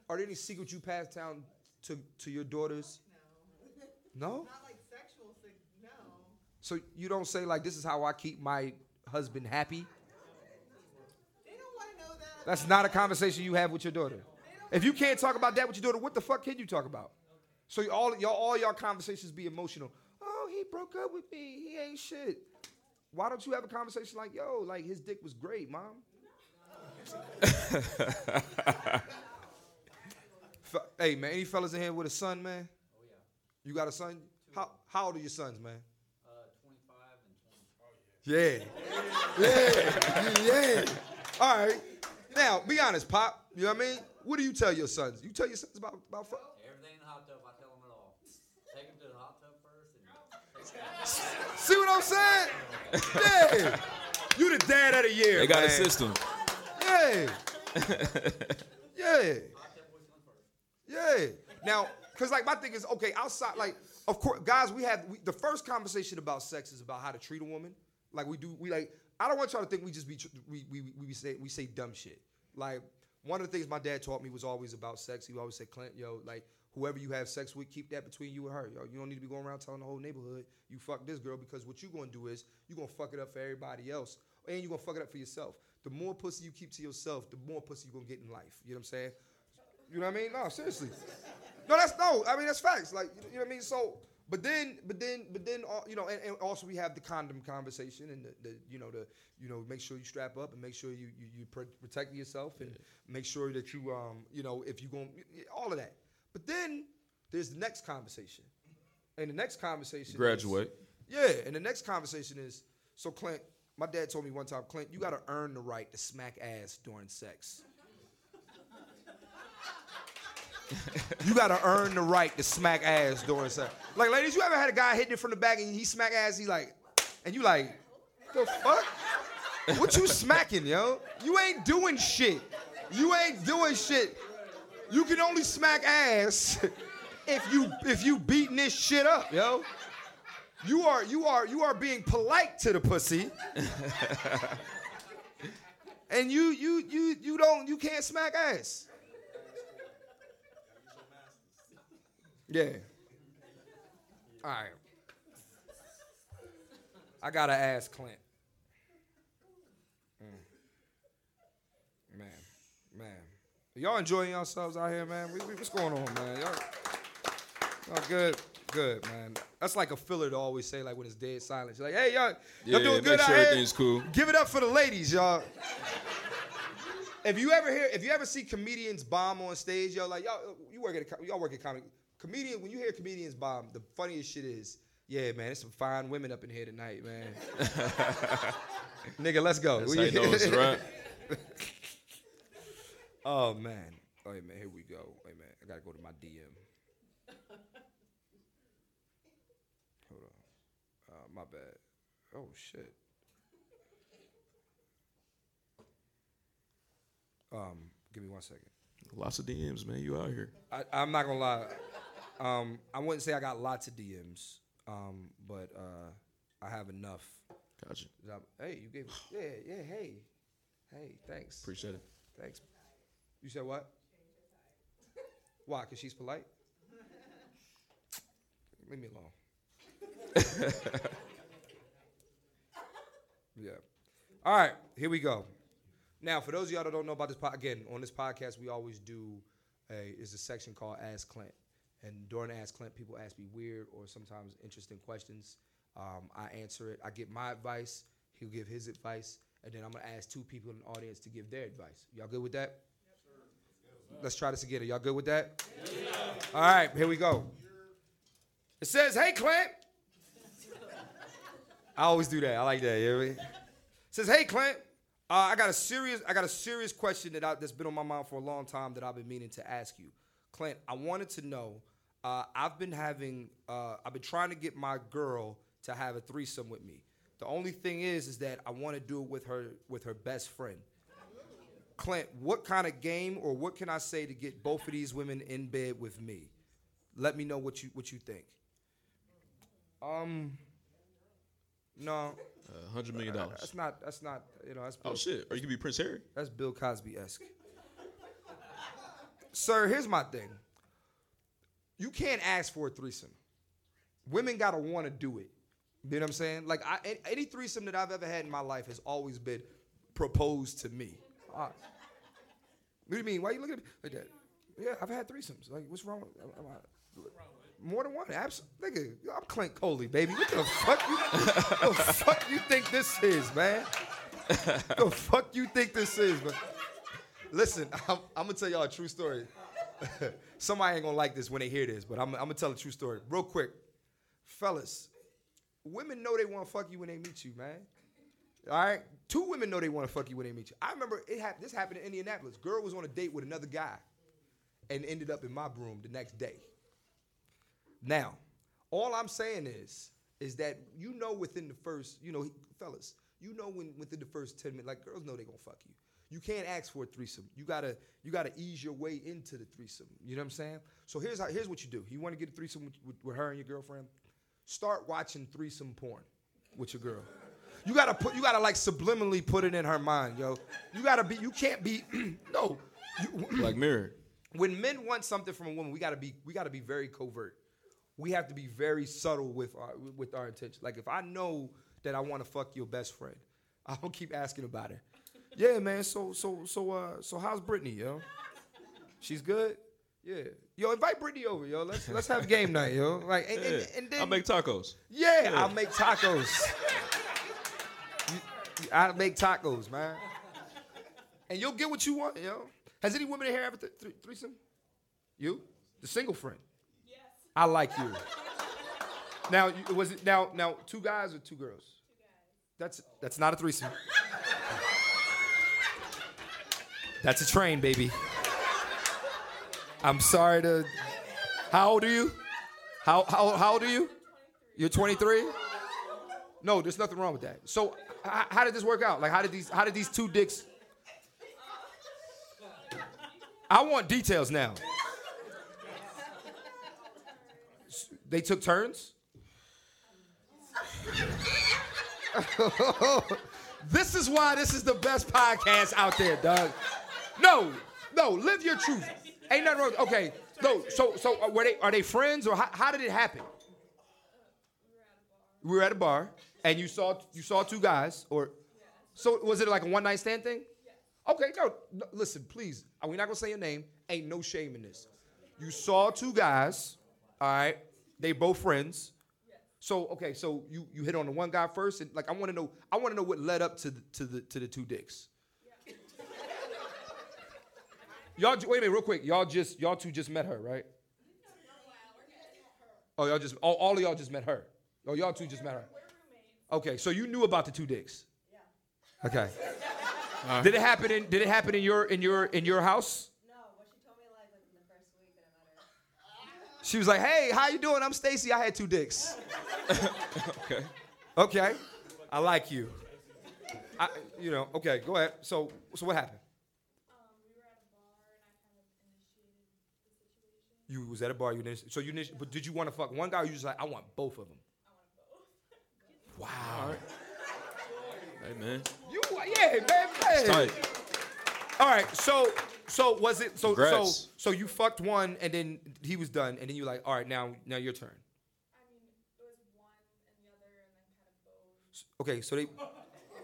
are there any secrets you passed down to to your daughters? No. Not like sexual, sig- no. So you don't say like this is how I keep my husband happy? They don't want to know that. That's not a conversation you have with your daughter. If you can't talk about that with your daughter, what the fuck can you talk about? So all y'all all y'all conversations be emotional. Oh, he broke up with me. He ain't shit. Why don't you have a conversation like, yo, like his dick was great, mom? Fe- hey man, any fellas in here with a son, man? Oh yeah. You got a son? How how old are your sons, man? Uh, 25 and 20. Yeah. Yeah. Yeah. All right. Now, be honest, Pop. You know what I mean? What do you tell your sons? You tell your sons about about fuck? Everything in the hot tub, I tell them it all. Take them to the hot tub first, and See what I'm saying? Yeah. You the dad of the year. They got a system. Yeah. yeah. Yeah. Now, because like my thing is, okay, outside, like, of course, guys, we have we, the first conversation about sex is about how to treat a woman. Like we do, we like. I don't want y'all to think we just be we we we, say we say dumb shit. Like one of the things my dad taught me was always about sex. He always said, Clint, yo, like whoever you have sex with, keep that between you and her. Yo, you don't need to be going around telling the whole neighborhood you fuck this girl because what you're gonna do is you're gonna fuck it up for everybody else, and you're gonna fuck it up for yourself. The more pussy you keep to yourself, the more pussy you're gonna get in life. You know what I'm saying? You know what I mean? No, seriously. No, that's no. I mean, that's facts. Like, you know what I mean? So, but then, but then, but then, uh, you know, and, and also we have the condom conversation and the, the, you know, the, you know, make sure you strap up and make sure you you, you protect yourself and make sure that you, um, you know, if you going all of that. But then there's the next conversation, and the next conversation. is- Graduate. yeah, and the next conversation is so Clint. My dad told me one time, Clint, you got to earn the right to smack ass during sex. You got to earn the right to smack ass during sex. Like, ladies, you ever had a guy hitting it from the back and he smack ass? He like, and you like, the fuck? What you smacking, yo? You ain't doing shit. You ain't doing shit. You can only smack ass if you if you beating this shit up, yo. You are you are you are being polite to the pussy. and you you you you don't you can't smack ass. Yeah. All right. I gotta ask Clint. Mm. Man, man, y'all enjoying yourselves out here, man? We- we- What's going on, man? Y'all, y'all good? Good, man. That's like a filler to always say, like when it's dead silence. You're like, hey, y'all, y'all doing good sure out here? everything's cool. Give it up for the ladies, y'all. if you ever hear, if you ever see comedians bomb on stage, y'all like y'all, you work at a, y'all work at comedy. Comedian, when you hear comedians bomb, the funniest shit is, yeah, man, there's some fine women up in here tonight, man. Nigga, let's go. That's you right. Oh man. Oh yeah, man. Here we go. Wait, man. I gotta go to my DM. Hold on. Uh, my bad. Oh shit. Um, give me one second. Lots of DMs, man. You out here. I, I'm not gonna lie. Um, I wouldn't say I got lots of DMs, um, but uh, I have enough. Gotcha. Hey, you gave. Yeah, yeah. Hey, hey. Thanks. Appreciate it. Thanks. You said what? Why? Cause she's polite. Leave me alone. yeah. All right. Here we go. Now, for those of y'all that don't know about this, po- again, on this podcast, we always do a is a section called Ask Clint, and during Ask Clint, people ask me weird or sometimes interesting questions. Um, I answer it. I give my advice. He'll give his advice, and then I'm gonna ask two people in the audience to give their advice. Y'all good with that? Let's try this again. Are y'all good with that? All right, here we go. It says, "Hey, Clint." I always do that. I like that. You know I mean? It says, "Hey, Clint. Uh, I got a serious, I got a serious question that I, that's been on my mind for a long time that I've been meaning to ask you, Clint. I wanted to know. Uh, I've been having, uh, I've been trying to get my girl to have a threesome with me. The only thing is, is that I want to do it with her, with her best friend. Clint, what kind of game or what can I say to get both of these women in bed with me? Let me know what you what you think. Um, no, Uh, Hundred million dollars. that's not that's not you know that's Bill, Oh shit. Or you could be Prince Harry. that's Bill Cosby esque. Sir, here's my thing. You can't ask for a threesome. Women gotta want to do it. You know what I'm saying? Like I, any threesome that I've ever had in my life has always been proposed to me. Ah. what do you mean? Why are you looking at me like that? Yeah, I've had threesomes. Like, what's wrong? With, am I- more than one? Absolutely. Nigga, I'm Clint Coley, baby. What the fuck you? what the fuck you think this is, man? What the fuck you think this is, man? Listen, I'm, I'm gonna tell y'all a true story. Somebody ain't gonna like this when they hear this, but I'm, I'm gonna tell a true story real quick. Fellas, women know they wanna fuck you when they meet you, man. All right? Two women know they wanna fuck you when they meet you. I remember it hap- this happened in Indianapolis. Girl was on a date with another guy and ended up in my room the next day. Now, all I'm saying is, is that you know within the first, you know, fellas, you know when within the first 10 minutes, like girls know they gonna fuck you. You can't ask for a threesome. You gotta, you gotta ease your way into the threesome. You know what I'm saying? So here's how, here's what you do. You wanna get a threesome with, with, with her and your girlfriend? Start watching threesome porn with your girl. You gotta put, you gotta like subliminally put it in her mind, yo. You gotta be, you can't be, no. You, Like Mirror. when men want something from a woman, we gotta be we gotta be very covert. We have to be very subtle with our with our intention. Like if I know that I want to fuck your best friend, I don't keep asking about her. Yeah, man. So so so uh so how's Brittany, yo? She's good. Yeah. Yo, invite Brittany over, yo. Let's let's have game night, yo. Like, and, and, Yeah. and then I'll make tacos. yeah, I'll make tacos. You- you- I'll make tacos, man. And you'll get what you want, yo. Has any woman in here ever th- th- threesome? You, the single friend. Yes. I like you. Now, you- was it now now two guys or two girls? Two guys. That's that's not a threesome. That's a train, baby. I'm sorry to. How old are you? How how how old are you? You're 23. No, there's nothing wrong with that. So, h- how did this work out? Like, how did these how did these two dicks? I want details now. They took turns. this is why this is the best podcast out there, Doug. No, no, live your truth. Ain't nothing wrong. Okay, no. So, so uh, were they? Are they friends, or how, how did it happen? We were at a bar, and you saw you saw two guys, or so was it like a one night stand thing? Okay, no, no. Listen, please. We're not gonna say your name. Ain't no shame in this. You saw two guys. All right, they both friends. So okay, so you you hit on the one guy first, and like I want to know, I want to know what led up to the to the to the two dicks. Y'all, wait a minute, real quick. Y'all just y'all two just met her, right? Oh, y'all just all, all of y'all just met her. Oh, y'all two just met her. Okay, so you knew about the two dicks. Yeah. Okay. Uh-huh. Did it happen in Did it happen in your in your in your house? No, what she told me like within the first week that I met her. She was like, "Hey, how you doing? I'm Stacy. I had two dicks." Okay. Okay, I like you. I, you know. Okay, go ahead. So, so what happened? Um, we were at a bar and I kind of initiated the situation. You was at a bar. You initi- so you initi- but did you want to fuck one guy? or You just like I want both of them. Wow. Hey man. You yeah, man. man. Tight. All right. So so was it so so Congrats. so you fucked one and then he was done and then you like all right now now your turn. I mean, it was one and the other and then kind of both. Okay. So they.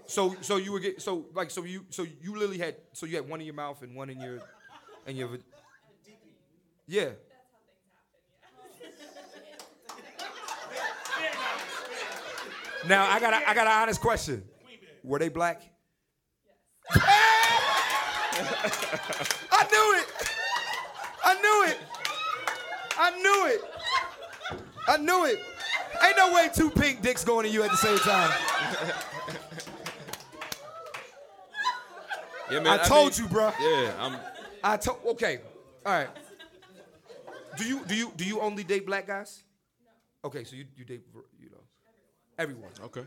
So so you were get so like so you so you literally had so you had one in your mouth and one in your and your. va- Yeah. That's how things happen, yeah. Now I got a, I got an honest question. Were they black? I knew it. I knew it. I knew it. I knew it. Ain't no way two pink dicks going to you at the same time. Yeah, man. I told mean, you, bro. Yeah, I'm. I told. Okay. All right. Do you do you do you only date black guys? No. Okay, so you you date you know everyone. Okay.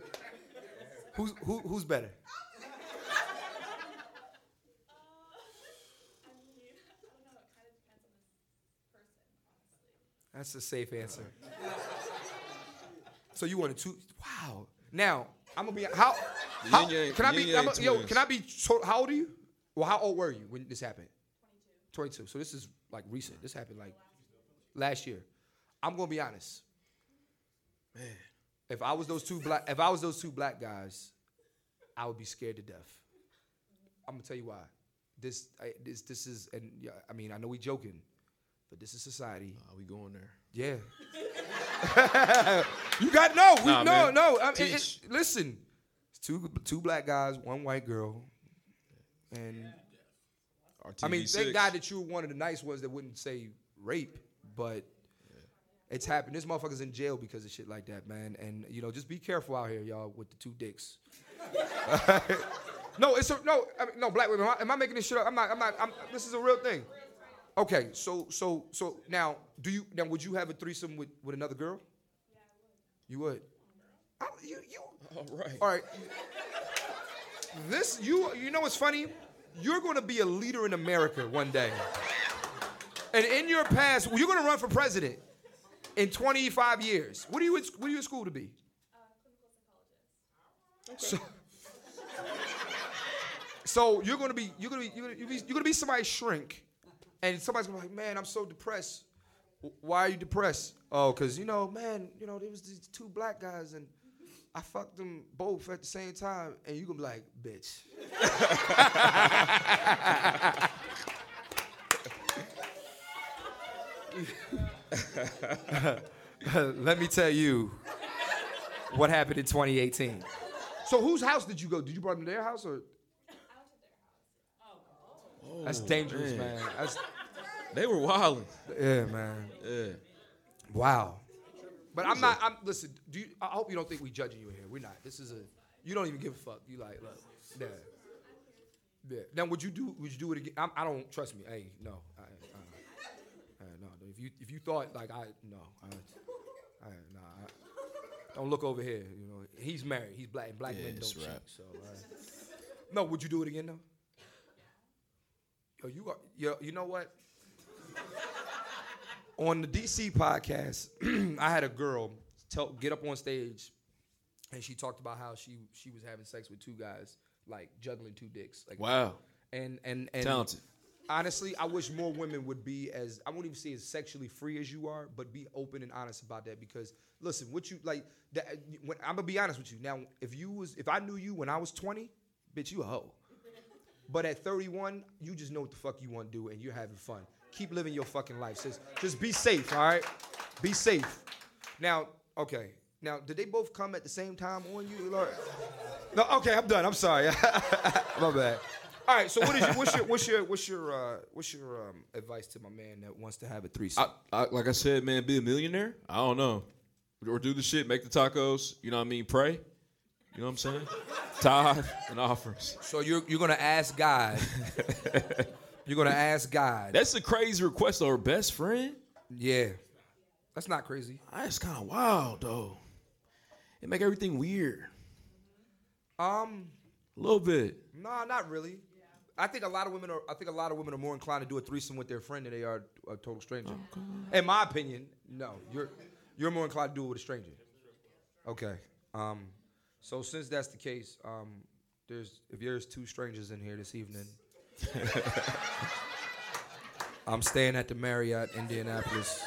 Who's who who's better? I mean, I don't know. It kind of depends on this person, honestly. That's a safe answer. so you wanted two? Wow. Now I'm gonna be how? How yang- can I be? I'm a- yo, can I be? How old are you? Well, how old were you when this happened? 22. 22. So this is like recent. This happened like last year. I'm gonna be honest. Man, if I was those two black, if I was those two black guys, I would be scared to death. I'm gonna tell you why. This, I, this, this is, and yeah, I mean, I know we joking, but this is society. Are we going there? Yeah. you got no, we, Nah, no, man. no. I mean, it- it- listen, it's two two black guys, one white girl, and I mean, thank God that you were one of the nice ones that wouldn't say rape, but it's happened. This motherfucker's in jail because of shit like that, man. And you know, just be careful out here, y'all, with the two dicks. no, it's a no. I mean, no, black women. Am I, am I making this shit up? I'm not. I'm not. I'm, this is a real thing. Okay, so so so now, do you now would you have a threesome with with another girl? You would. I, you you. All right. All right. This you you know what's funny? You're going to be a leader in America one day. And in your past, you're going to run for president in 25 years. What are you in, what are you in school to be? Uh, so, so you're to be you're to be you're to be, you're going to be somebody's shrink, and somebody's to be like, man, I'm so depressed. Why are you depressed? Oh, cause you know, man, you know, there was these two black guys and I fucked them both at the same time, and you gonna be like, bitch. Let me tell you what happened in 2018. So whose house did you go? Did you brought them to their house or? That's dangerous, oh, man. man. That's They were wilding. yeah, man. Yeah. Wow. But I'm not. I'm listen. Do you, I hope you don't think we're judging you here. We're not. This is a. You don't even give a fuck. You like look. Yeah. Yeah. Now would you do? Would you do it again? I'm, I don't trust me. Hey, no. I, no. If you if you thought like I no. I, I, nah, I, don't look over here. You know he's married. He's black. and Black Yeah, men don't cheat. So. Uh, no. Would you do it again though? Yo, you are. Yo, you know what? on the DC podcast, I had a girl tell, get up on stage, and she talked about how she she was having sex with two guys, like juggling two dicks. Like, Wow. And and and Talented. Honestly, I wish more women would be as I won't even say as sexually free as you are, but be open and honest about that. Because listen, what you like, that, when, I'm gonna be honest with you. Now, if you was if I knew you when I was 20, bitch, you a hoe. But at 31, you just know what the fuck you want to do and you're having fun. Keep living your fucking life, sis. Just be safe, all right? Be safe. Now, okay. Now, did they both come at the same time on you, Lord? No, okay, I'm done. I'm sorry. My bad. All right, so what is your, what's your what's your what's your uh, what's your um, advice to my man that wants to have a threesome? I, I, like I said, man, be a millionaire. I don't know, or do the shit, make the tacos. You know what I mean? Pray. You know what I'm saying? Tithe and offerings. so you're you're gonna ask God. you're gonna ask God. That's a crazy request of her best friend. yeah, that's not crazy. That's kind of wild, though. It make everything weird. Um, A little bit. No, not really. I think a lot of women are. I think a lot of women are more inclined to do a threesome with their friend than they are a total stranger. In my opinion, no. You're you're more inclined to do it with a stranger. Okay. Um. So since that's the case, um, there's if there's two strangers in here this evening, I'm staying at the Marriott Indianapolis.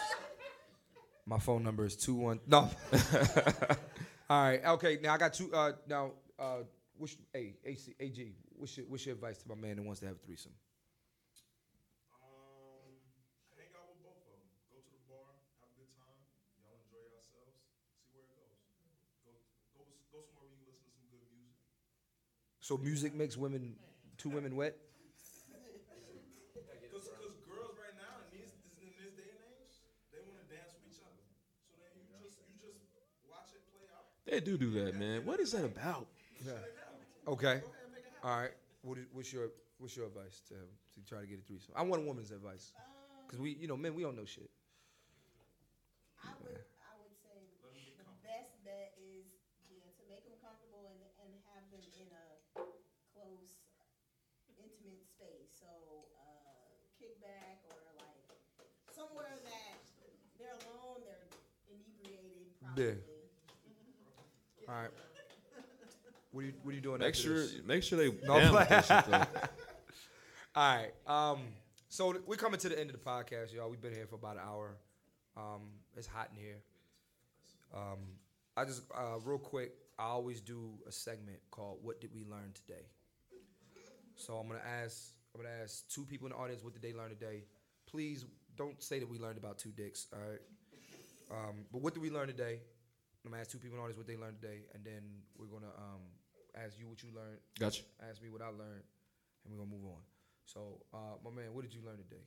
My phone number is two one. No. All right. Okay. Now I got two. Uh. Now. Uh. What's hey AC AG? What's your What's your advice to my man that wants to have a threesome? Um, hang out with both of them. Go to the bar, have a good time. Y'all enjoy yourselves. See where it goes. Go, go, go somewhere where you listen to some good music. So music makes women two women wet. Cause, cause girls right now in these this, in this day and age, they want to dance with each other. So then you just you just watch it play out. They do do that, man. What is that about? Yeah. Okay. All right. What is, what's your What's your advice to to try to get a threesome? I want a woman's advice because we you know men we don't know shit. I would, I would say the best bet is yeah, to make them comfortable and, and have them in a close, intimate space. So, uh, kickback or like somewhere that they're alone, they're inebriated, Yeah. All right. What are you What are you doing? Make sure, this? make sure they No, down play. with that shit, though. All right. Um. So we're coming to the end of the podcast, y'all. We've been here for about an hour. Um. It's hot in here. Um. I just uh, real quick. I always do a segment called "What Did We Learn Today." So I'm gonna ask. I'm gonna ask two people in the audience what did they learn today. Please don't say that we learned about two dicks. All right. Um. But what did we learn today? I'm gonna ask two people in the audience what they learned today, and then we're gonna um ask you what you learned. Gotcha. Ask me what I learned, and we're gonna move on. So, uh, my man, what did you learn today?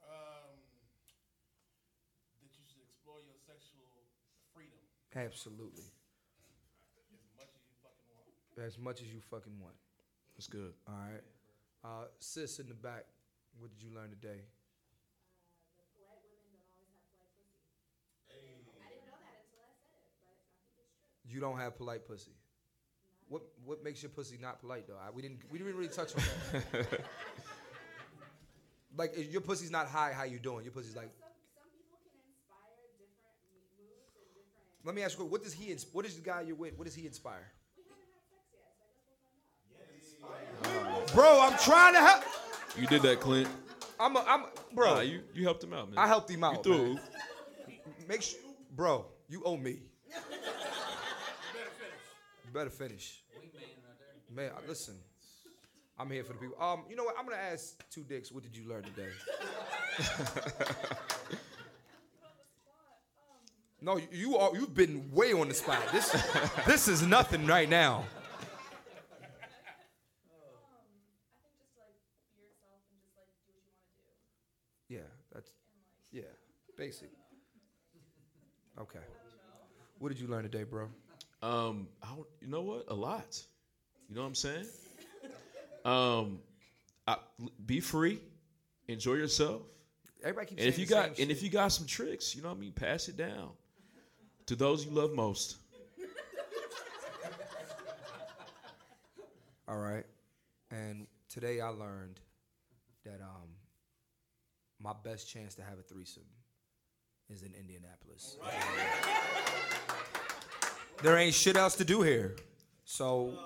Um, that you should explore your sexual freedom Absolutely, as much as you fucking want. as much as you fucking want. That's good. All right, uh, sis in the back, what did you learn today? You don't have polite pussy. What what makes your pussy not polite though? I, we didn't we didn't really touch on that. like if your pussy's not high, how you doing? Your pussy's like. Let me ask you, what does he? ins- What is the guy you're with? What does he inspire? Oh, bro, I'm trying to help. You did that, Clint. I'm, a, I'm, bro. Nah, you, you helped him out, man. I helped him out. You threw a man. Make sure, bro. You owe me. Better You better finish. Man, listen. I'm here for the people. Um, you know what? I'm gonna ask two dicks. What did you learn today? No, you- you are. You've been way on the spot. This, this is nothing right now. Um, I think just like be yourself and just like do what you want to do. Yeah, that's yeah, basic. Okay. What did you learn today, bro? Um, I don't, you know what? A lot. You know what I'm saying? Um, I, be free, enjoy yourself, Everybody keeps and if you got same and if you got some tricks, you know what I mean, pass it down to those you love most. All right. And today I learned that um my best chance to have a threesome is in Indianapolis. There ain't shit else to do here. So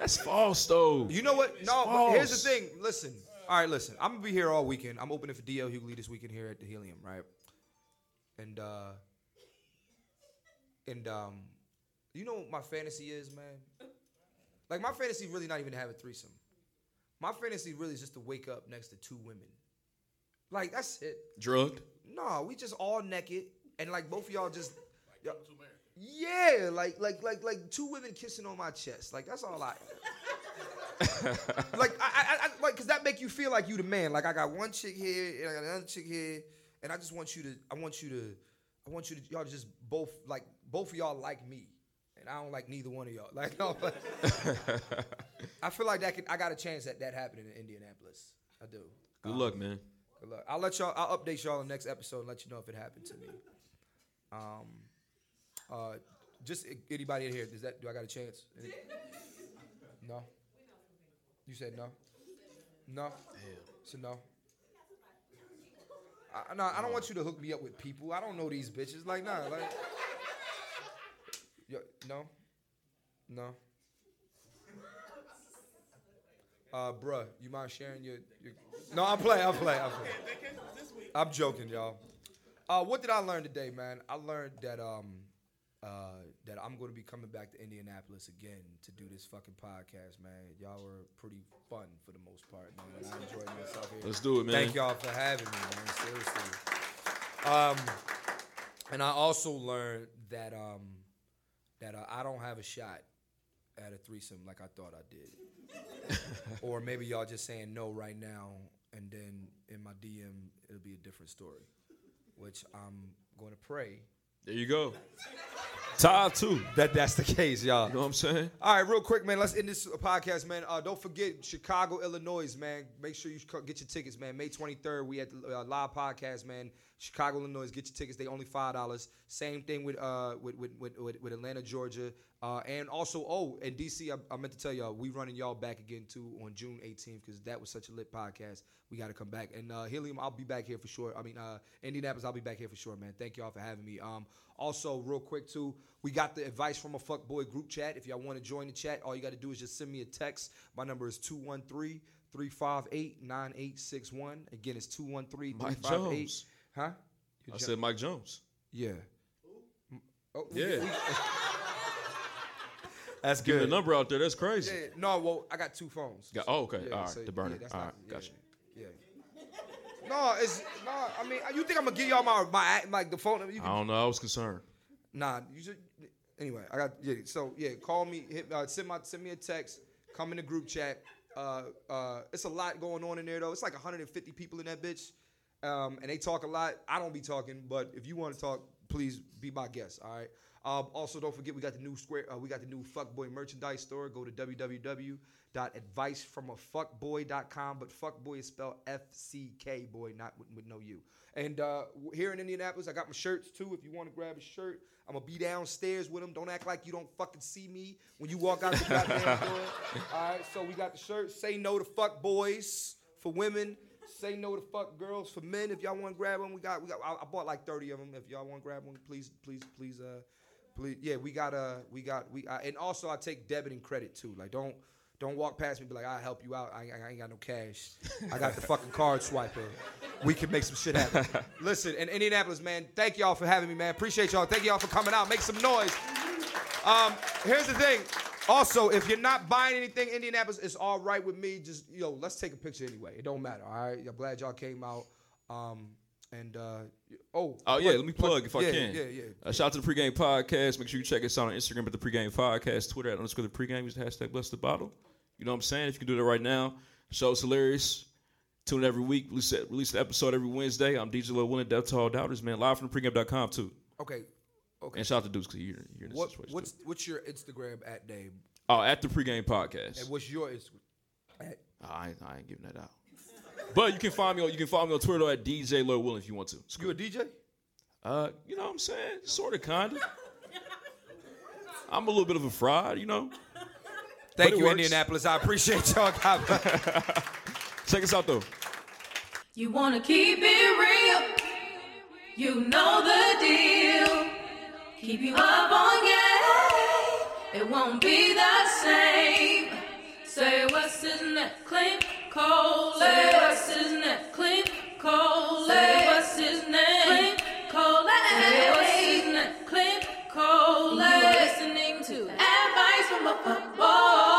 That's false, though. you know what? No, but here's the thing. Listen. All right, listen. I'm gonna be here all weekend. I'm opening for DL Hughley this weekend here at the Helium, right? And uh and um you know what my fantasy is, man? Like my fantasy really not even to have a threesome. My fantasy really is just to wake up next to two women. Like that's it. Drugged. No, we just all naked and like both of y'all just y'all- yeah, like like like like two women kissing on my chest. Like that's all I. like I, I, I like because that make you feel like you the man. Like I got one chick here and I got another chick here, and I just want you to. I want you to. I want you to y'all to just both like both of y'all like me, and I don't like neither one of y'all. Like no, but I feel like that could. I got a chance at that happening in Indianapolis. I do. Good luck, man. Good luck. I'll let y'all. I'll update y'all in the next episode and let you know if it happened to me. Um, uh, just anybody in here. Does that? Do I got a chance? Any- No. You said no. No. So no. I, no, I don't want you to hook me up with people. I don't know these bitches. Like, nah, like. Yo, no. No. Uh, bruh, you mind sharing your, your? No, I'm playing. I'm playing. I'm. I'm joking, y'all. Uh, what did I learn today, man? I learned that um, uh, that I'm going to be coming back to Indianapolis again to do this fucking podcast, man. Y'all were pretty fun for the most part, man. and I enjoyed myself here. Let's do it, man. Thank y'all for having me, man. Seriously. Um, and I also learned that um, that uh, I don't have a shot at a threesome like I thought I did. or maybe y'all just saying no right now, and then in my DM it'll be a different story, which I'm going to pray There you go. Todd too. that that's the case, y'all. You know what I'm saying? All right, real quick, man. Let's end this podcast, man. Uh, don't forget Chicago, Illinois, man. Make sure you get your tickets, man. May 23rd, we at the uh, live podcast, man. Chicago, Illinois. Get your tickets. They only five dollars. Same thing with uh with with with, with, Atlanta, Georgia, uh, and also oh, and DC. I, I meant to tell y'all we running y'all back again too on June 18th because that was such a lit podcast. We got to come back. And uh, Helium, I'll be back here for sure. I mean, uh, Indianapolis, I'll be back here for sure, man. Thank y'all for having me. Um, also, real quick too, we got the advice from a fuck boy group chat. If y'all want to join the chat, all you got to do is just send me a text. My number is 213 358 9861. Again, it's 213 Mike 358. Jones. Huh? I said Mike Jones. Yeah. Oh, Yeah. we- that's Giving good. the number out there, that's crazy. Yeah, no, well, I got two phones. Got- oh, okay. Yeah, All right, so, the burner. that's All not- gotcha. Yeah. No, it's no. I mean, you think I'm gonna give y'all my my like the phone? You I don't know. I was concerned. Nah, you should. Anyway, I got yeah. So yeah, call me, hit, uh, send my send me a text, come in the group chat. Uh, uh, it's a lot going on in there though. It's like 150 people in that bitch, um, and they talk a lot. I don't be talking, but if you want to talk, please be my guest. All right. Um, also, don't forget we got the new square. Uh, we got the new fuckboy merchandise store. Go to www.advicefromafuckboy.com. But fuckboy is spelled F C K boy, not with, with no U. And uh, here in Indianapolis, I got my shirts too. If you want to grab a shirt, I'm gonna be downstairs with them. Don't act like you don't fucking see me when you walk out the goddamn door. All right. So we got the shirts. Say no to fuck boys for women. Say no to fuck girls for men. If y'all want to grab them, we got we got. I, I bought like 30 of them. If y'all want to grab one, please, please, please, uh, please. Yeah, we got uh, we got we. Uh, and also, I take debit and credit too. Like don't. Don't walk past me be like, I'll help you out. I ain't, I ain't got no cash. I got the fucking card swiper. We can make some shit happen. Listen, in Indianapolis, man, thank y'all for having me, man. Appreciate y'all. Thank y'all for coming out. Make some noise. Um, here's the thing. Also, if you're not buying anything, Indianapolis, it's all right with me. Just yo, let's take a picture anyway. It don't matter. All right. I'm glad y'all came out. Um, And uh, oh, Oh yeah, let me plug if I yeah, can. Yeah, yeah. Uh, shout out to the pregame podcast. Make sure you check us out on Instagram at the pregame podcast, Twitter at underscore the pregame. Use the hashtag bless the bottle. You know what I'm saying? If you can do that right now, show's hilarious. Tune in every week. Release release the episode every Wednesday. I'm DJ Lil Willing, Death to All Doubters, man. Live from the pregame.com too. Okay. Okay. And shout out to Dukes because you're, you're in this What, situation. what's too. what's your Instagram at name? Oh, at the pregame podcast. And what's your Instagram? At, Oh, I, ain't, I ain't giving that out. But you can find me on you can follow me on Twitter at DJ Lil Willing if you want to. It's you cool. a DJ? Uh, you know what I'm saying? Sort of, kind of. I'm a little bit of a fraud, you know. Thank you, works. Indianapolis. I appreciate y'all. God bless. Check us out though. You wanna keep it real. You know the deal. Keep you up on game, it won't be the same. Say what's his name, Clint Coley. Say what's his name, Clint Coley. Say what's his name, Clint Coley. Say what's his name, Clint Coley. Listening to advice from a football.